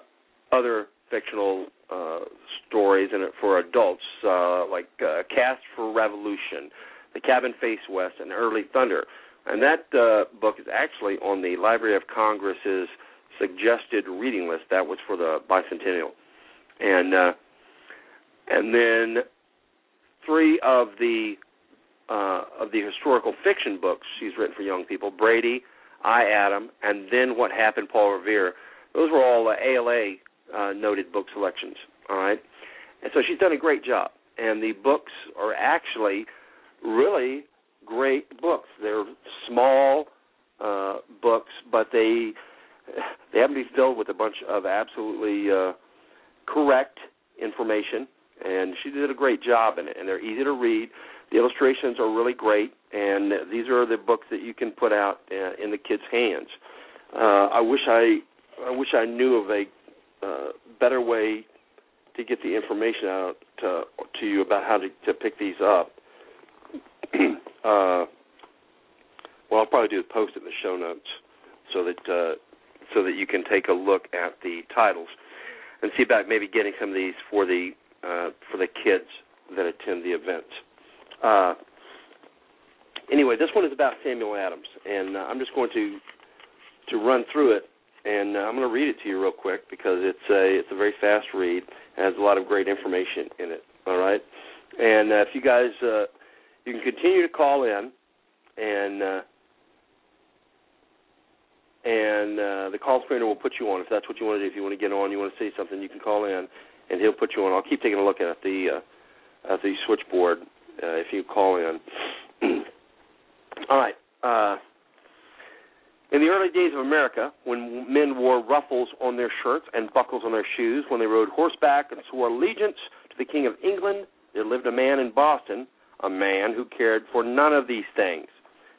other fictional uh, stories it for adults, uh, like uh, Cast for Revolution, The Cabin Face West, and Early Thunder. And that uh, book is actually on the Library of Congress's suggested reading list. That was for the bicentennial, and uh, and then three of the uh, of the historical fiction books she's written for young people, Brady, I Adam, and then What Happened, Paul Revere. Those were all uh, ALA uh, noted book selections. All right, and so she's done a great job. And the books are actually really great books. They're small uh, books, but they they happen to be filled with a bunch of absolutely uh, correct information. And she did a great job in it. And they're easy to read. The illustrations are really great, and these are the books that you can put out uh, in the kids' hands. Uh, I wish I I wish I knew of a better way to get the information out to, to you about how to, to pick these up. <clears throat> uh, what I'll probably do is post it in the show notes so that uh, so that you can take a look at the titles and see about maybe getting some of these for the uh, for the kids that attend the events. Uh, anyway, this one is about Samuel Adams, and uh, I'm just going to to run through it, and uh, I'm going to read it to you real quick because it's a it's a very fast read. It has a lot of great information in it. All right, and uh, if you guys uh, you can continue to call in, and uh, and uh, the call screener will put you on if that's what you want to do. If you want to get on, you want to say something, you can call in, and he'll put you on. I'll keep taking a look at the uh, at the switchboard uh, if you call in. <clears throat> All right. Uh, in the early days of America, when men wore ruffles on their shirts and buckles on their shoes, when they rode horseback and swore allegiance to the King of England, there lived a man in Boston, a man who cared for none of these things.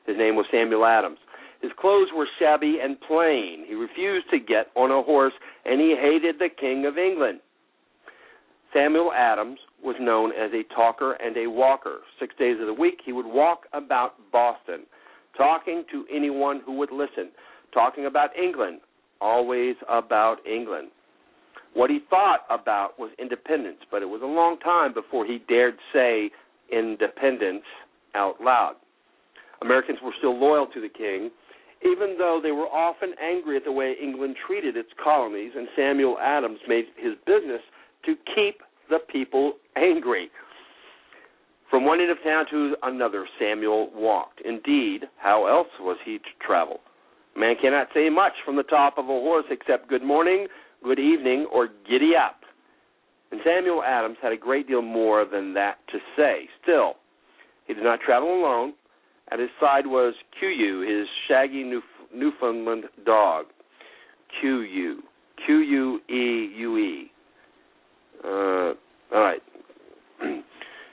His name was Samuel Adams. His clothes were shabby and plain. He refused to get on a horse, and he hated the King of England. Samuel Adams was known as a talker and a walker. Six days of the week, he would walk about Boston, talking to anyone who would listen, talking about England, always about England. What he thought about was independence, but it was a long time before he dared say independence out loud. Americans were still loyal to the king, even though they were often angry at the way England treated its colonies, and Samuel Adams made his business to keep the people angry. From one end of town to another, Samuel walked. Indeed, how else was he to travel? Man cannot say much from the top of a horse except good morning, good evening, or giddy up. And Samuel Adams had a great deal more than that to say. Still, he did not travel alone. At his side was Q.U., his shaggy Newf- Newfoundland dog. Q.U. Q-U-E-U-E. Uh, all right.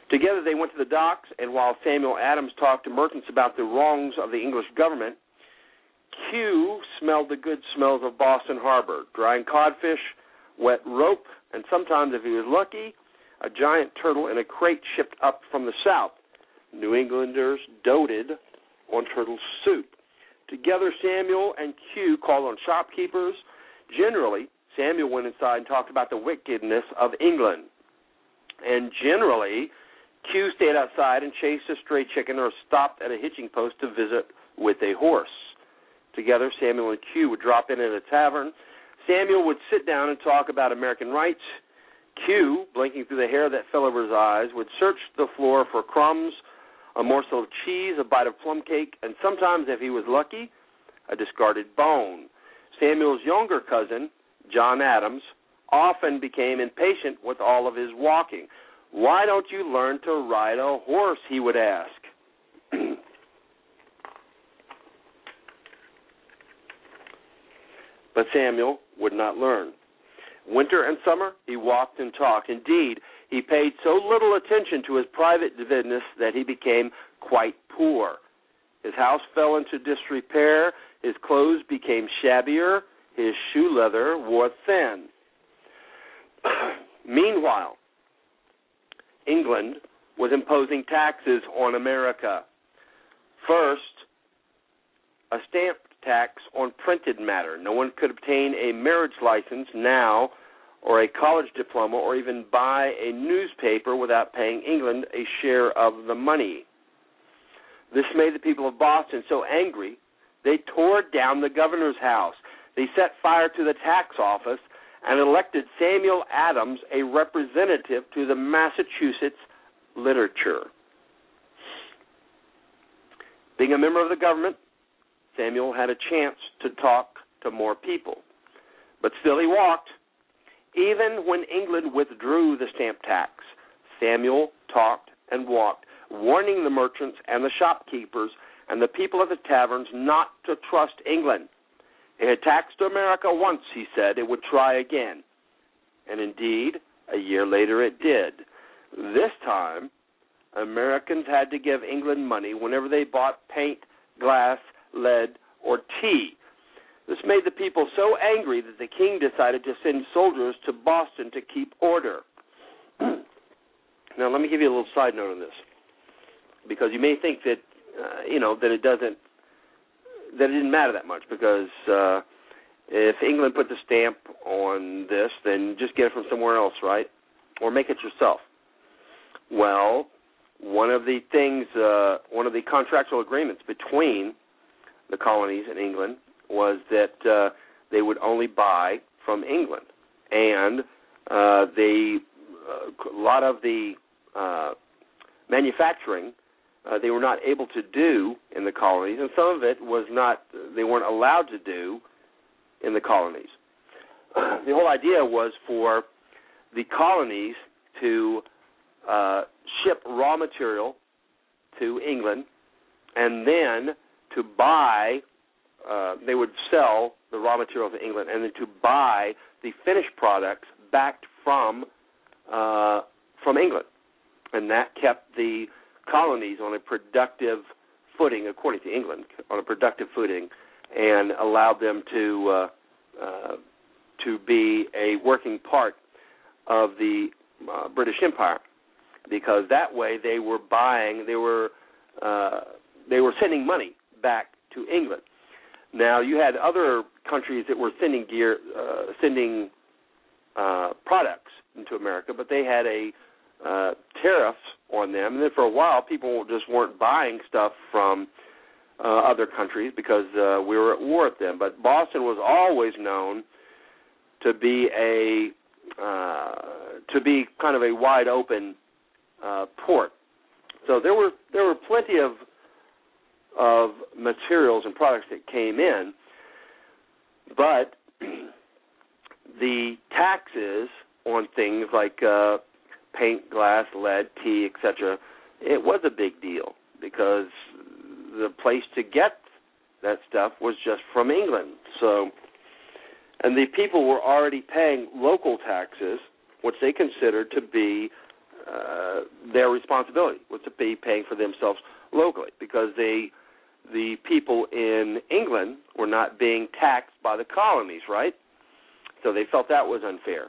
Together they went to the docks, and while Samuel Adams talked to merchants about the wrongs of the English government, Q smelled the good smells of Boston Harbor, drying codfish, wet rope, and sometimes, if he was lucky, a giant turtle in a crate shipped up from the south. New Englanders doted on turtle soup. Together, Samuel and Q called on shopkeepers. Generally, Samuel went inside and talked about the wickedness of England. And generally, Q stayed outside and chased a stray chicken or stopped at a hitching post to visit with a horse. Together, Samuel and Q would drop in at a tavern. Samuel would sit down and talk about American rights. Q, blinking through the hair that fell over his eyes, would search the floor for crumbs a morsel of cheese, a bite of plum cake, and sometimes, if he was lucky, a discarded bone. Samuel's younger cousin, John Adams, often became impatient with all of his walking. Why don't you learn to ride a horse? he would ask. <clears throat> but Samuel would not learn. Winter and summer, he walked and talked. Indeed, he paid so little attention to his private business that he became quite poor. His house fell into disrepair, his clothes became shabbier, his shoe leather wore thin. <clears throat> Meanwhile, England was imposing taxes on America. First, a stamp tax on printed matter. No one could obtain a marriage license now or a college diploma or even buy a newspaper without paying England a share of the money. This made the people of Boston so angry they tore down the governor's house. They set fire to the tax office and elected Samuel Adams a representative to the Massachusetts legislature. Being a member of the government, Samuel had a chance to talk to more people. But still he walked even when England withdrew the stamp tax, Samuel talked and walked, warning the merchants and the shopkeepers and the people of the taverns not to trust England. It had taxed America once, he said, it would try again. And indeed, a year later it did. This time, Americans had to give England money whenever they bought paint, glass, lead, or tea. This made the people so angry that the king decided to send soldiers to Boston to keep order. <clears throat> now, let me give you a little side note on this, because you may think that uh, you know that it doesn't that it didn't matter that much because uh, if England put the stamp on this, then just get it from somewhere else, right? Or make it yourself. Well, one of the things, uh, one of the contractual agreements between the colonies and England was that uh, they would only buy from England, and uh, they uh, a lot of the uh, manufacturing uh, they were not able to do in the colonies, and some of it was not they weren't allowed to do in the colonies. <clears throat> the whole idea was for the colonies to uh, ship raw material to England, and then to buy. Uh, they would sell the raw material to England, and then to buy the finished products backed from uh, from England, and that kept the colonies on a productive footing, according to England, on a productive footing, and allowed them to uh, uh, to be a working part of the uh, British Empire, because that way they were buying, they were uh, they were sending money back to England. Now you had other countries that were sending gear, uh, sending uh, products into America, but they had a uh, tariffs on them. And then for a while, people just weren't buying stuff from uh, other countries because uh, we were at war with them. But Boston was always known to be a uh, to be kind of a wide open uh, port. So there were there were plenty of of materials and products that came in, but <clears throat> the taxes on things like uh, paint, glass, lead, tea, etc., it was a big deal because the place to get that stuff was just from England. So, and the people were already paying local taxes, which they considered to be uh, their responsibility, was to be paying for themselves locally, because they, the people in England, were not being taxed by the colonies, right? So they felt that was unfair.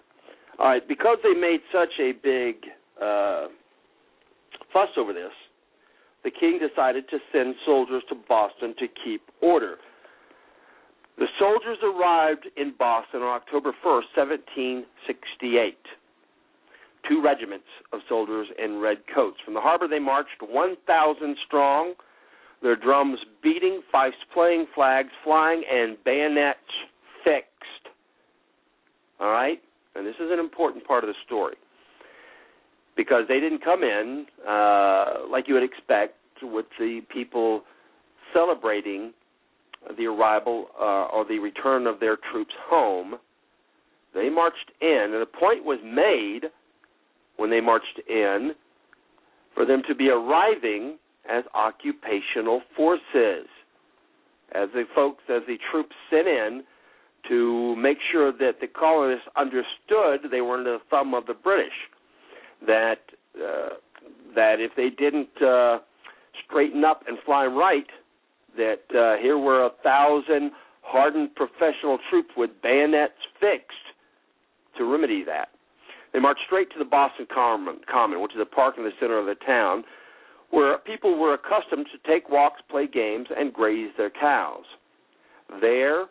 All right, because they made such a big uh, fuss over this, the king decided to send soldiers to Boston to keep order. The soldiers arrived in Boston on October 1st, 1768. Two regiments of soldiers in red coats. From the harbor, they marched 1,000 strong, their drums beating, fifes playing, flags flying, and bayonets fixed. All right? And this is an important part of the story because they didn't come in uh, like you would expect with the people celebrating the arrival uh, or the return of their troops home. They marched in, and the point was made when they marched in for them to be arriving as occupational forces. As the folks, as the troops sent in, to make sure that the colonists understood they were under the thumb of the British. That uh, that if they didn't uh, straighten up and fly right, that uh, here were a thousand hardened professional troops with bayonets fixed to remedy that. They marched straight to the Boston Common, Common, which is a park in the center of the town, where people were accustomed to take walks, play games, and graze their cows. There,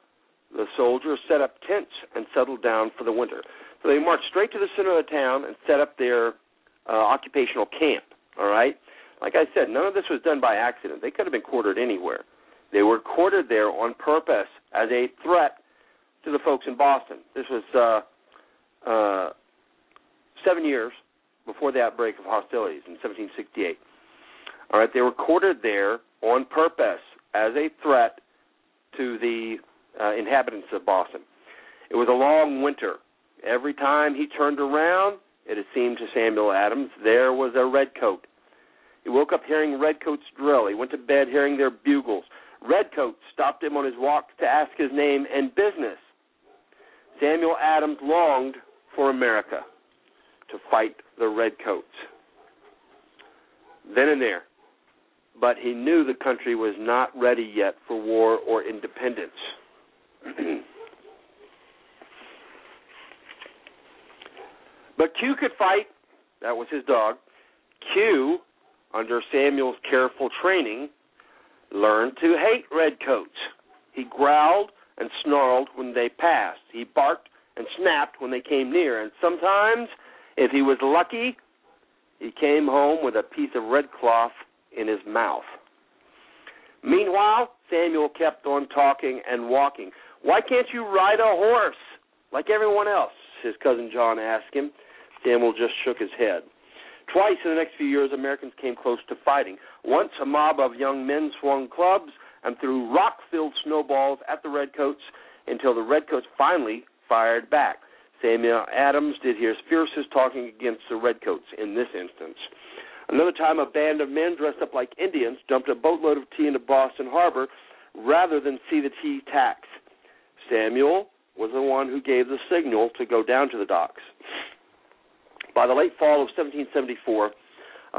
the soldiers set up tents and settled down for the winter. So they marched straight to the center of the town and set up their uh, occupational camp. All right. Like I said, none of this was done by accident. They could have been quartered anywhere. They were quartered there on purpose as a threat to the folks in Boston. This was uh, uh, seven years before the outbreak of hostilities in 1768. All right, they were quartered there on purpose as a threat to the uh, inhabitants of Boston. It was a long winter. Every time he turned around, it had seemed to Samuel Adams, there was a redcoat. He woke up hearing redcoats drill. He went to bed hearing their bugles. Redcoats stopped him on his walk to ask his name and business. Samuel Adams longed for America to fight the redcoats. Then and there. But he knew the country was not ready yet for war or independence. But Q could fight. That was his dog. Q, under Samuel's careful training, learned to hate redcoats. He growled and snarled when they passed. He barked and snapped when they came near. And sometimes, if he was lucky, he came home with a piece of red cloth in his mouth. Meanwhile, Samuel kept on talking and walking. Why can't you ride a horse like everyone else? His cousin John asked him. Samuel just shook his head. Twice in the next few years, Americans came close to fighting. Once, a mob of young men swung clubs and threw rock filled snowballs at the Redcoats until the Redcoats finally fired back. Samuel Adams did hear his fiercest talking against the Redcoats in this instance. Another time, a band of men dressed up like Indians dumped a boatload of tea into Boston Harbor rather than see the tea tax. Samuel was the one who gave the signal to go down to the docks. By the late fall of 1774,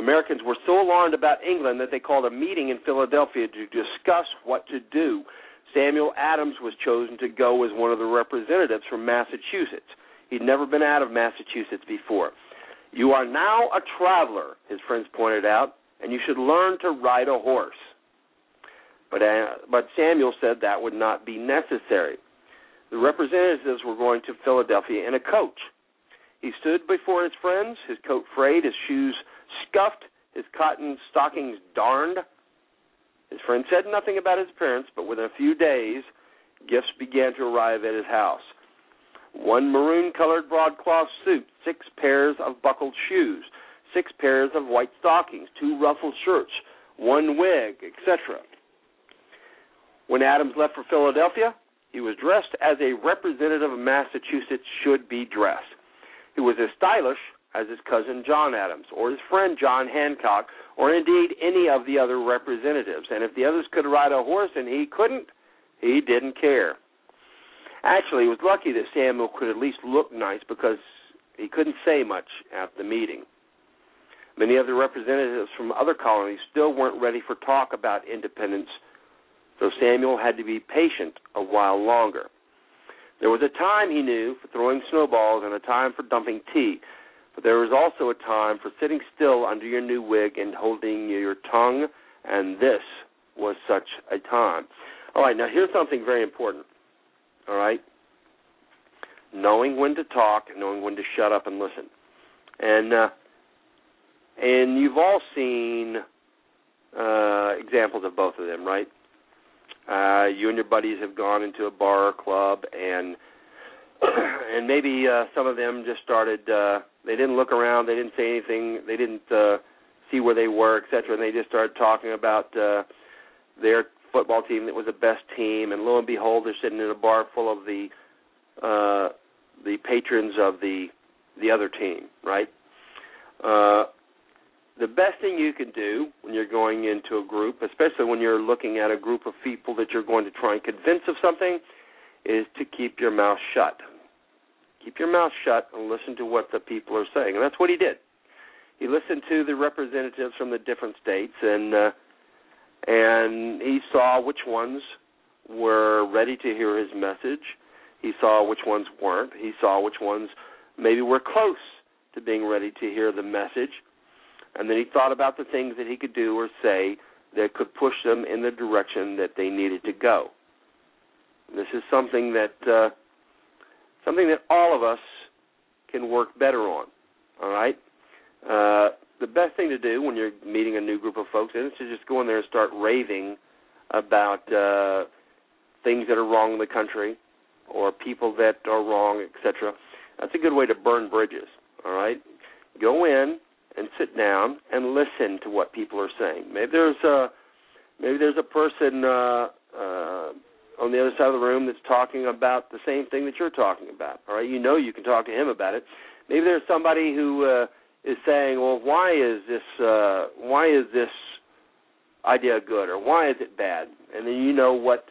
Americans were so alarmed about England that they called a meeting in Philadelphia to discuss what to do. Samuel Adams was chosen to go as one of the representatives from Massachusetts. He'd never been out of Massachusetts before. You are now a traveler, his friends pointed out, and you should learn to ride a horse. But, uh, but Samuel said that would not be necessary. The representatives were going to Philadelphia in a coach. He stood before his friends, his coat frayed, his shoes scuffed, his cotton stockings darned. His friend said nothing about his appearance, but within a few days, gifts began to arrive at his house. One maroon colored broadcloth suit, six pairs of buckled shoes, six pairs of white stockings, two ruffled shirts, one wig, etc. When Adams left for Philadelphia, he was dressed as a representative of Massachusetts should be dressed. He was as stylish as his cousin John Adams, or his friend John Hancock, or indeed any of the other representatives. And if the others could ride a horse and he couldn't, he didn't care. Actually, he was lucky that Samuel could at least look nice because he couldn't say much at the meeting. Many of the representatives from other colonies still weren't ready for talk about independence, so Samuel had to be patient a while longer. There was a time, he knew, for throwing snowballs and a time for dumping tea, but there was also a time for sitting still under your new wig and holding your tongue, and this was such a time. All right, now here's something very important. All right? Knowing when to talk, knowing when to shut up and listen. And uh and you've all seen uh examples of both of them, right? Uh you and your buddies have gone into a bar or club and <clears throat> and maybe uh some of them just started uh they didn't look around, they didn't say anything, they didn't uh see where they were, etc. and they just started talking about uh their football team that was the best team, and lo and behold, they're sitting in a bar full of the uh, the patrons of the the other team, right? Uh, the best thing you can do when you're going into a group, especially when you're looking at a group of people that you're going to try and convince of something, is to keep your mouth shut. Keep your mouth shut and listen to what the people are saying, and that's what he did. He listened to the representatives from the different states, and uh, and he saw which ones were ready to hear his message. He saw which ones weren't. He saw which ones maybe were close to being ready to hear the message. And then he thought about the things that he could do or say that could push them in the direction that they needed to go. This is something that uh, something that all of us can work better on. All right. Uh, the best thing to do when you're meeting a new group of folks is to just go in there and start raving about uh, things that are wrong in the country or people that are wrong, etc. That's a good way to burn bridges. All right, go in and sit down and listen to what people are saying. Maybe there's a maybe there's a person uh, uh, on the other side of the room that's talking about the same thing that you're talking about. All right, you know you can talk to him about it. Maybe there's somebody who uh, is saying, well, why is this uh, why is this idea good or why is it bad? And then you know what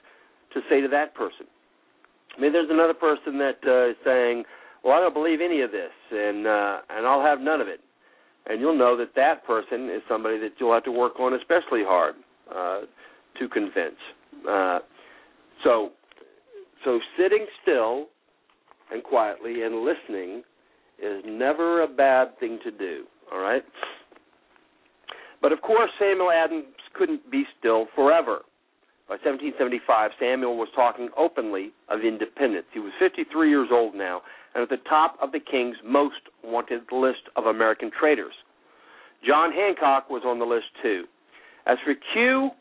to say to that person. Maybe there's another person that uh, is saying, well, I don't believe any of this, and uh, and I'll have none of it. And you'll know that that person is somebody that you'll have to work on especially hard uh, to convince. Uh, so, so sitting still and quietly and listening is never a bad thing to do, all right? But of course, Samuel Adams couldn't be still forever. By 1775, Samuel was talking openly of independence. He was 53 years old now, and at the top of the king's most wanted list of American traitors. John Hancock was on the list too. As for Q,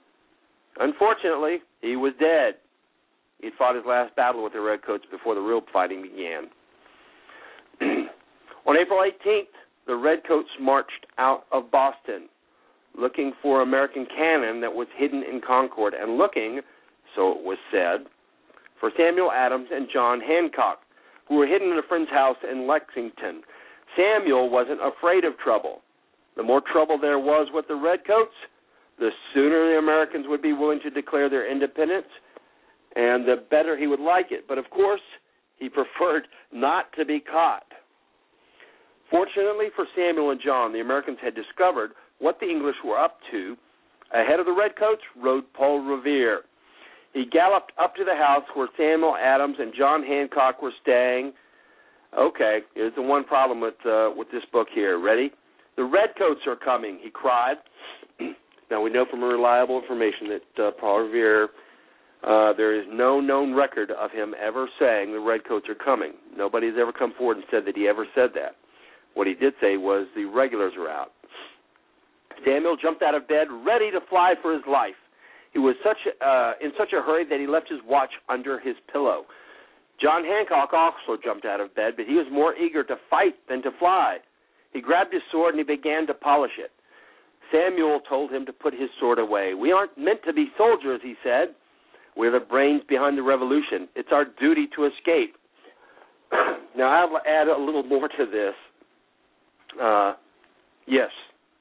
unfortunately, he was dead. He'd fought his last battle with the Redcoats before the real fighting began. <clears throat> On April 18th, the Redcoats marched out of Boston, looking for American cannon that was hidden in Concord, and looking, so it was said, for Samuel Adams and John Hancock, who were hidden in a friend's house in Lexington. Samuel wasn't afraid of trouble. The more trouble there was with the Redcoats, the sooner the Americans would be willing to declare their independence, and the better he would like it. But of course, he <laughs> preferred not to be caught. Fortunately for Samuel and John, the Americans had discovered what the English were up to. Ahead of the Redcoats rode Paul Revere. He galloped up to the house where Samuel Adams and John Hancock were staying. Okay, here's the one problem with uh, with this book here. Ready? The Redcoats are coming, he cried. <clears throat> now we know from reliable information that uh, Paul Revere uh, there is no known record of him ever saying the Redcoats are coming. Nobody has ever come forward and said that he ever said that. What he did say was the regulars are out. Samuel jumped out of bed, ready to fly for his life. He was such uh, in such a hurry that he left his watch under his pillow. John Hancock also jumped out of bed, but he was more eager to fight than to fly. He grabbed his sword and he began to polish it. Samuel told him to put his sword away. We aren't meant to be soldiers, he said. We're the brains behind the revolution. It's our duty to escape. <clears throat> now, I'll add a little more to this. Uh, yes,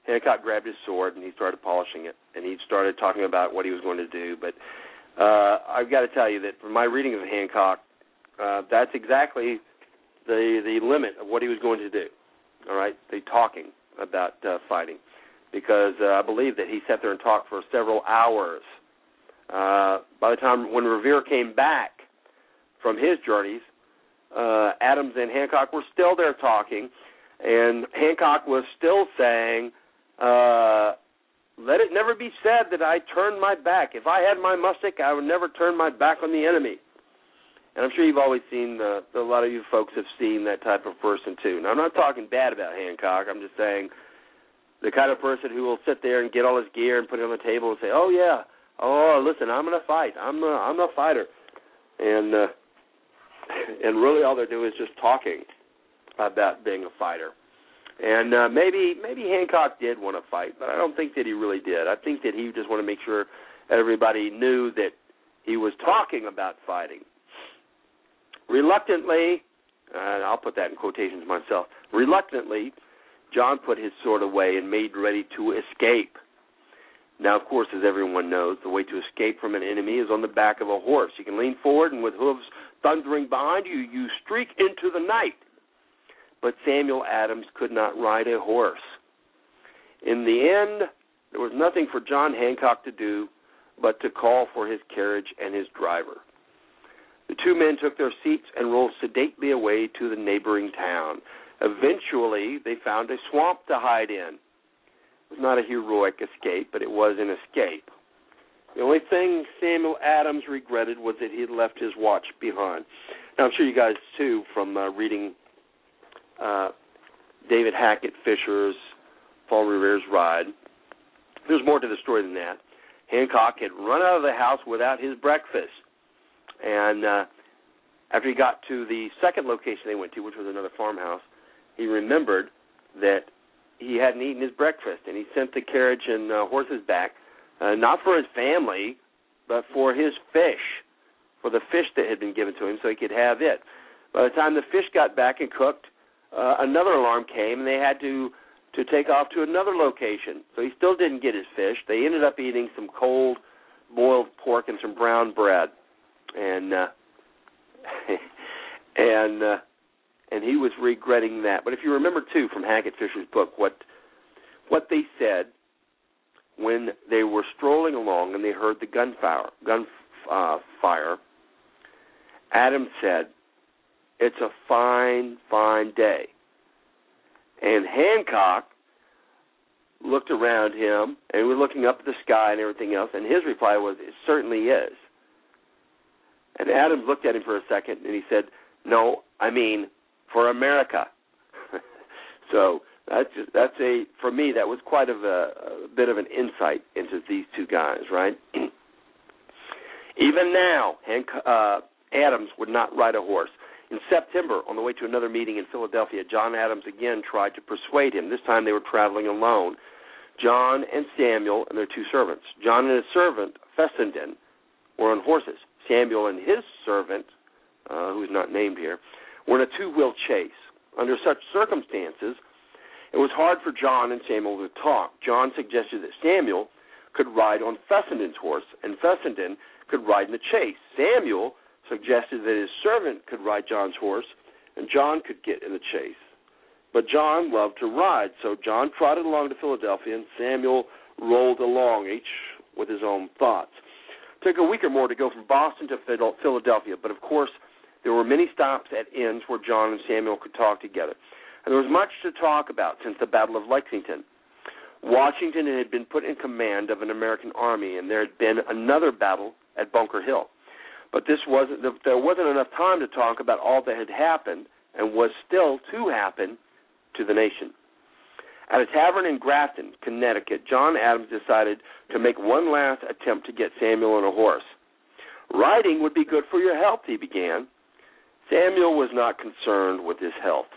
Hancock grabbed his sword and he started polishing it, and he started talking about what he was going to do. But uh, I've got to tell you that from my reading of Hancock, uh, that's exactly the the limit of what he was going to do. All right, the talking about uh, fighting, because uh, I believe that he sat there and talked for several hours uh, by the time when Revere came back from his journeys, uh, Adams and Hancock were still there talking, and Hancock was still saying, uh, "Let it never be said that I turned my back. If I had my musket, I would never turn my back on the enemy." And I'm sure you've always seen the, the a lot of you folks have seen that type of person too. Now I'm not talking bad about Hancock. I'm just saying the kind of person who will sit there and get all his gear and put it on the table and say, "Oh yeah, oh listen, I'm gonna fight. I'm a, I'm a fighter," and uh, <laughs> and really all they're doing is just talking about being a fighter. And uh, maybe maybe Hancock did want to fight, but I don't think that he really did. I think that he just wanted to make sure everybody knew that he was talking about fighting. Reluctantly, and I'll put that in quotations myself. Reluctantly, John put his sword away and made ready to escape. Now, of course, as everyone knows, the way to escape from an enemy is on the back of a horse. You can lean forward, and with hooves thundering behind you, you streak into the night. But Samuel Adams could not ride a horse. In the end, there was nothing for John Hancock to do but to call for his carriage and his driver. The two men took their seats and rolled sedately away to the neighboring town. Eventually, they found a swamp to hide in. It was not a heroic escape, but it was an escape. The only thing Samuel Adams regretted was that he had left his watch behind. Now, I'm sure you guys, too, from uh, reading uh, David Hackett Fischer's Paul Revere's Ride, there's more to the story than that. Hancock had run out of the house without his breakfast. And uh, after he got to the second location they went to, which was another farmhouse, he remembered that he hadn't eaten his breakfast, and he sent the carriage and uh, horses back, uh, not for his family, but for his fish, for the fish that had been given to him, so he could have it. By the time the fish got back and cooked, uh, another alarm came, and they had to to take off to another location. So he still didn't get his fish. They ended up eating some cold boiled pork and some brown bread, and uh, <laughs> and uh, and he was regretting that. But if you remember too from Hackett Fischer's book, what what they said when they were strolling along and they heard the gunfire, gun uh, fire, Adam said, "It's a fine, fine day." And Hancock looked around him and was looking up at the sky and everything else, and his reply was, "It certainly is." And Adams looked at him for a second and he said, "No, I mean for America." <laughs> so that's just, that's a for me that was quite of a, a bit of an insight into these two guys, right? <clears throat> Even now, Hank, uh, Adams would not ride a horse. In September, on the way to another meeting in Philadelphia, John Adams again tried to persuade him. This time they were traveling alone. John and Samuel and their two servants. John and his servant, Fessenden, were on horses. Samuel and his servant, uh, who is not named here, were in a two wheel chase. Under such circumstances, it was hard for John and Samuel to talk. John suggested that Samuel could ride on Fessenden's horse, and Fessenden could ride in the chase. Samuel suggested that his servant could ride John's horse, and John could get in the chase. But John loved to ride, so John trotted along to Philadelphia, and Samuel rolled along, each with his own thoughts. It took a week or more to go from Boston to Philadelphia, but of course, there were many stops at inns where John and Samuel could talk together. And there was much to talk about since the Battle of Lexington. Washington had been put in command of an American army, and there had been another battle at Bunker Hill. But this wasn't there wasn't enough time to talk about all that had happened and was still to happen to the nation. At a tavern in Grafton, Connecticut, John Adams decided to make one last attempt to get Samuel on a horse. Riding would be good for your health, he began. Samuel was not concerned with his health.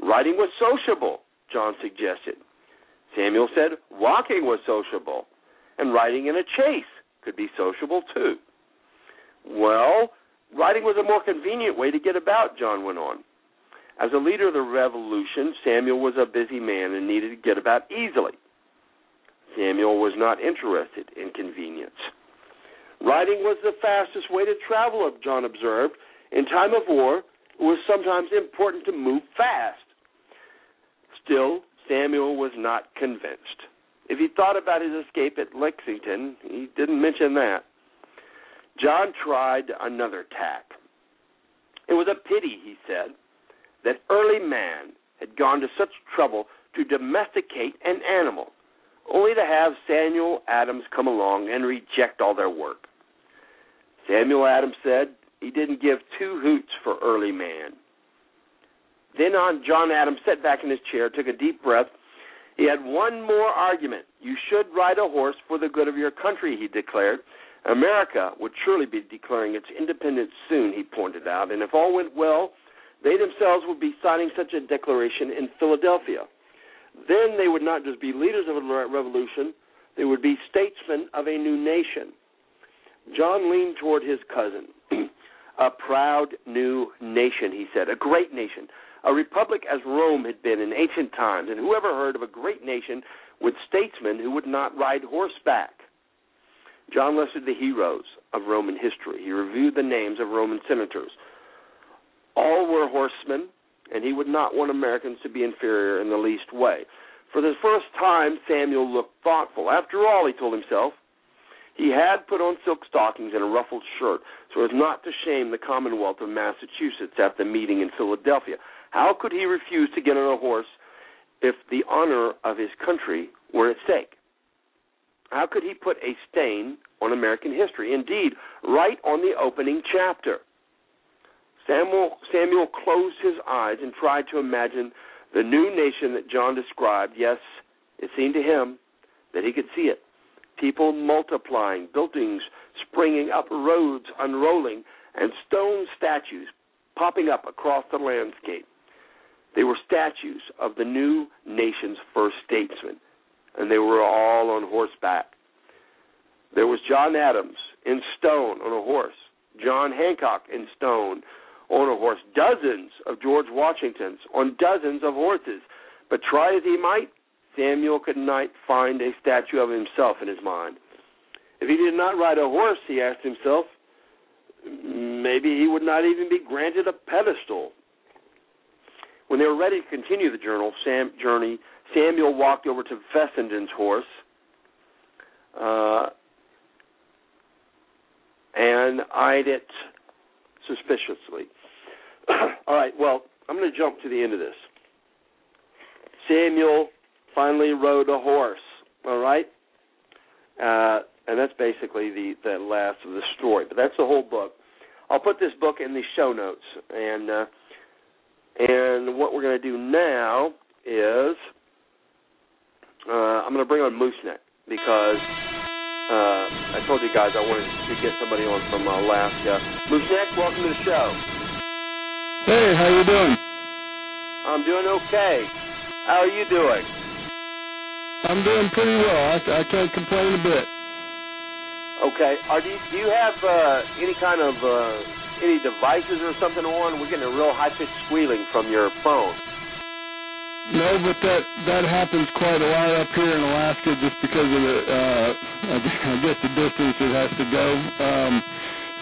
Riding was sociable, John suggested. Samuel said walking was sociable, and riding in a chase could be sociable too. Well, riding was a more convenient way to get about, John went on. As a leader of the revolution, Samuel was a busy man and needed to get about easily. Samuel was not interested in convenience. Riding was the fastest way to travel, John observed. In time of war, it was sometimes important to move fast. Still, Samuel was not convinced. If he thought about his escape at Lexington, he didn't mention that. John tried another tack. It was a pity, he said, that early man had gone to such trouble to domesticate an animal, only to have Samuel Adams come along and reject all their work. Samuel Adams said he didn't give two hoots for early man. Then on John Adams sat back in his chair, took a deep breath. He had one more argument. You should ride a horse for the good of your country, he declared. America would surely be declaring its independence soon, he pointed out, and if all went well, they themselves would be signing such a declaration in Philadelphia. Then they would not just be leaders of a revolution, they would be statesmen of a new nation. John leaned toward his cousin. <clears throat> a proud new nation, he said, a great nation, a republic as Rome had been in ancient times. And whoever heard of a great nation with statesmen who would not ride horseback? John listed the heroes of Roman history. He reviewed the names of Roman senators. All were horsemen, and he would not want Americans to be inferior in the least way. For the first time, Samuel looked thoughtful. After all, he told himself, he had put on silk stockings and a ruffled shirt so as not to shame the Commonwealth of Massachusetts at the meeting in Philadelphia. How could he refuse to get on a horse if the honor of his country were at stake? How could he put a stain on American history? Indeed, right on the opening chapter. Samuel, Samuel closed his eyes and tried to imagine the new nation that John described. Yes, it seemed to him that he could see it. People multiplying, buildings springing up, roads unrolling, and stone statues popping up across the landscape. They were statues of the new nation's first statesmen, and they were all on horseback. There was John Adams in stone on a horse, John Hancock in stone on a horse, dozens of George Washingtons on dozens of horses. But try as he might, Samuel could not find a statue of himself in his mind. If he did not ride a horse, he asked himself, maybe he would not even be granted a pedestal when they were ready to continue the journal, Sam, journey, Samuel walked over to Fessenden's horse uh, and eyed it suspiciously. <clears throat> All right, well, I'm going to jump to the end of this. Samuel finally rode a horse. All right, uh, and that's basically the the last of the story. But that's the whole book. I'll put this book in the show notes, and uh, and what we're going to do now is uh, I'm going to bring on Mooseneck because uh, I told you guys I wanted to get somebody on from Alaska. Mooseneck, welcome to the show. Hey, how you doing? I'm doing okay. How are you doing? I'm doing pretty well. I, I can't complain a bit. Okay. Are do you, do you have uh, any kind of uh, any devices or something on? We're getting a real high pitched squealing from your phone. No, but that that happens quite a lot up here in Alaska, just because of the uh, I guess the distance it has to go. Um,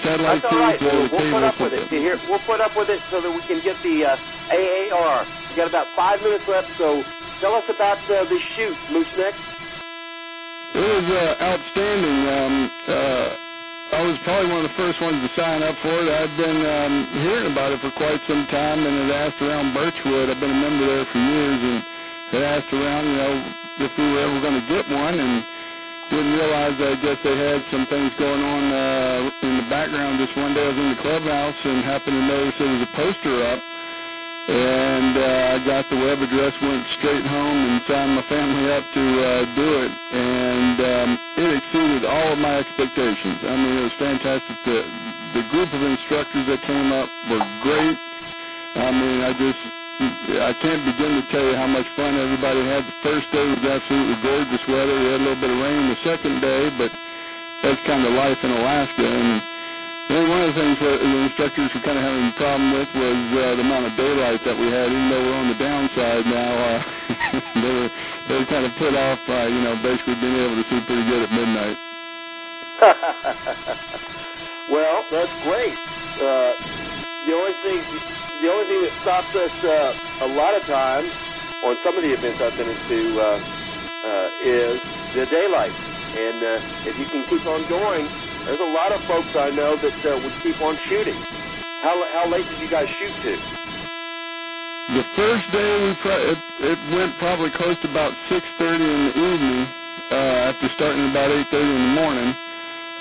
satellite That's all right. We'll, we'll put up with it. Here, we'll put up with it so that we can get the uh, AAR. We got about five minutes left, so tell us about uh, the shoot, Moose Neck. It was uh, outstanding. Um, uh, I was probably one of the first ones to sign up for it. I'd been um, hearing about it for quite some time, and had asked around Birchwood. I've been a member there for years, and had asked around, you know, if we were ever going to get one, and didn't realize. I guess they had some things going on uh, in the background. Just one day, I was in the clubhouse and happened to notice there was a poster up and uh, I got the web address, went straight home and signed my family up to uh, do it, and um, it exceeded all of my expectations. I mean, it was fantastic. The the group of instructors that came up were great. I mean, I just I can't begin to tell you how much fun everybody had. The first day was absolutely gorgeous weather. We had a little bit of rain the second day, but that's kind of life in Alaska and and one of the things that the instructors were kind of having a problem with was uh, the amount of daylight that we had. Even though we're on the downside now, uh, <laughs> they were they were kind of put off by you know basically being able to see pretty good at midnight. <laughs> well, that's great. Uh, the only thing the only thing that stops us uh, a lot of times on some of the events I've been into uh, uh, is the daylight. And uh, if you can keep on going, there's a lot of folks I know that uh, would keep on shooting. How how late did you guys shoot to? The first day we pro- it, it went probably close to about six thirty in the evening uh, after starting about eight thirty in the morning.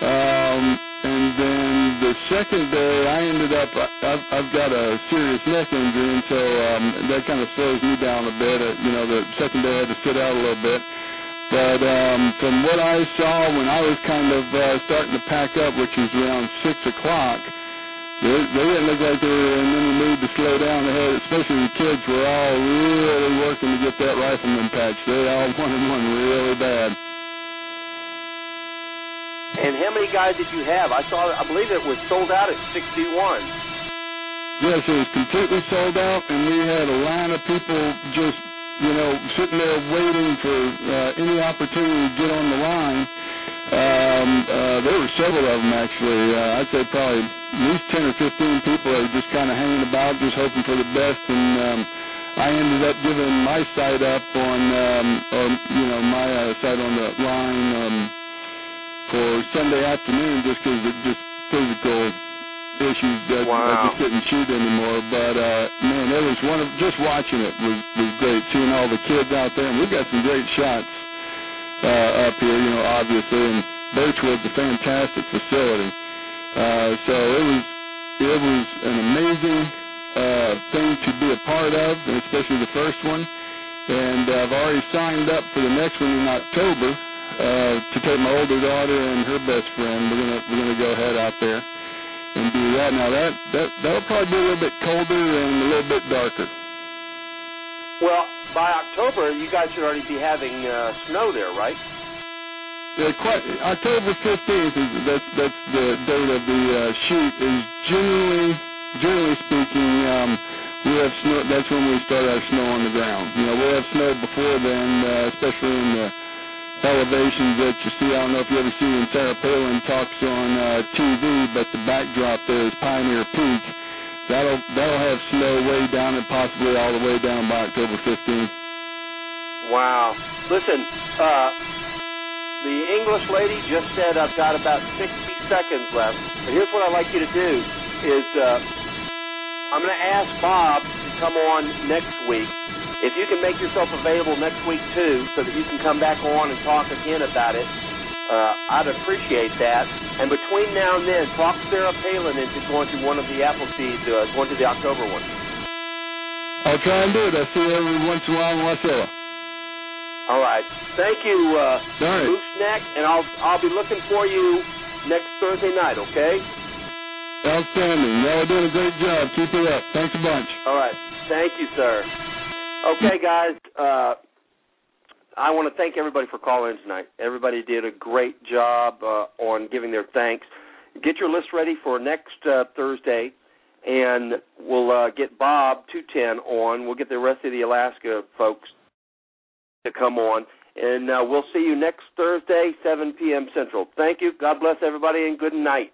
Um, and then the second day, I ended up I've, I've got a serious neck injury, and so um, that kind of slows me down a bit. Uh, you know, the second day I had to sit out a little bit. But um, from what I saw when I was kind of uh, starting to pack up, which was around six o'clock, they, they didn't look like they were in any mood to slow down. They had, especially the kids, were all really working to get that rifleman patch. They all <laughs> wanted one really bad. And how many guys did you have? I saw. I believe it was sold out at 61. Yes, it was completely sold out, and we had a line of people just you know, sitting there waiting for uh, any opportunity to get on the line. Um, uh, there were several of them actually. Uh, I'd say probably at least ten or fifteen people were just kind of hanging about, just hoping for the best. And um, I ended up giving my side up on, um, or you know, my uh, side on the line um, for Sunday afternoon, just because it just physical issues that Wow. I just couldn't shoot anymore. But uh man, it was one of just watching it was was great. Seeing all the kids out there, and we've got some great shots uh up here, you know, obviously. And Birchwood's a fantastic facility. Uh so it was it was an amazing uh thing to be a part of, and especially the first one. And uh, I've already signed up for the next one in October uh to take my older daughter and her best friend. We're gonna we're gonna go ahead out there and do that. Now that that that'll probably be a little bit colder and a little bit darker. Well, by October, you guys should already be having uh, snow there, right? Yeah, quite October fifteenth is that's that's the date of the uh, shoot. Is generally generally speaking, um, we have snow. That's when we start our snow on the ground. You know, we have snow before then, uh, especially in the elevations that you see. I don't know if you ever see when Sarah Palin talks on uh, TV, but the backdrop there is Pioneer Peak. That'll that'll have snow way down and possibly all the way down by October 15th. Wow. Listen, uh, the English lady just said I've got about 60 seconds left. But here's what I'd like you to do is uh, I'm going to ask Bob to come on next week. If you can make yourself available next week too, so that you can come back on and talk again about it, uh, I'd appreciate that. And between now and then, talk Sarah Palin into going to one of the Appleseed, uh, going to the October one. I'll try and do it. I see her every once in a while in Wasilla. All right. Thank you, uh, All right. And I'll I'll be looking for you next Thursday night. Okay. Outstanding. Y'all are doing a great job. Keep it up. Thanks a bunch. All right. Thank you, sir. Okay, guys. Uh, I want to thank everybody for calling tonight. Everybody did a great job uh, on giving their thanks. Get your list ready for next uh, Thursday, and we'll uh, get Bob two ten on. We'll get the rest of the Alaska folks to come on, and uh, we'll see you next Thursday, 7 p.m. Central. Thank you. God bless everybody, and good night.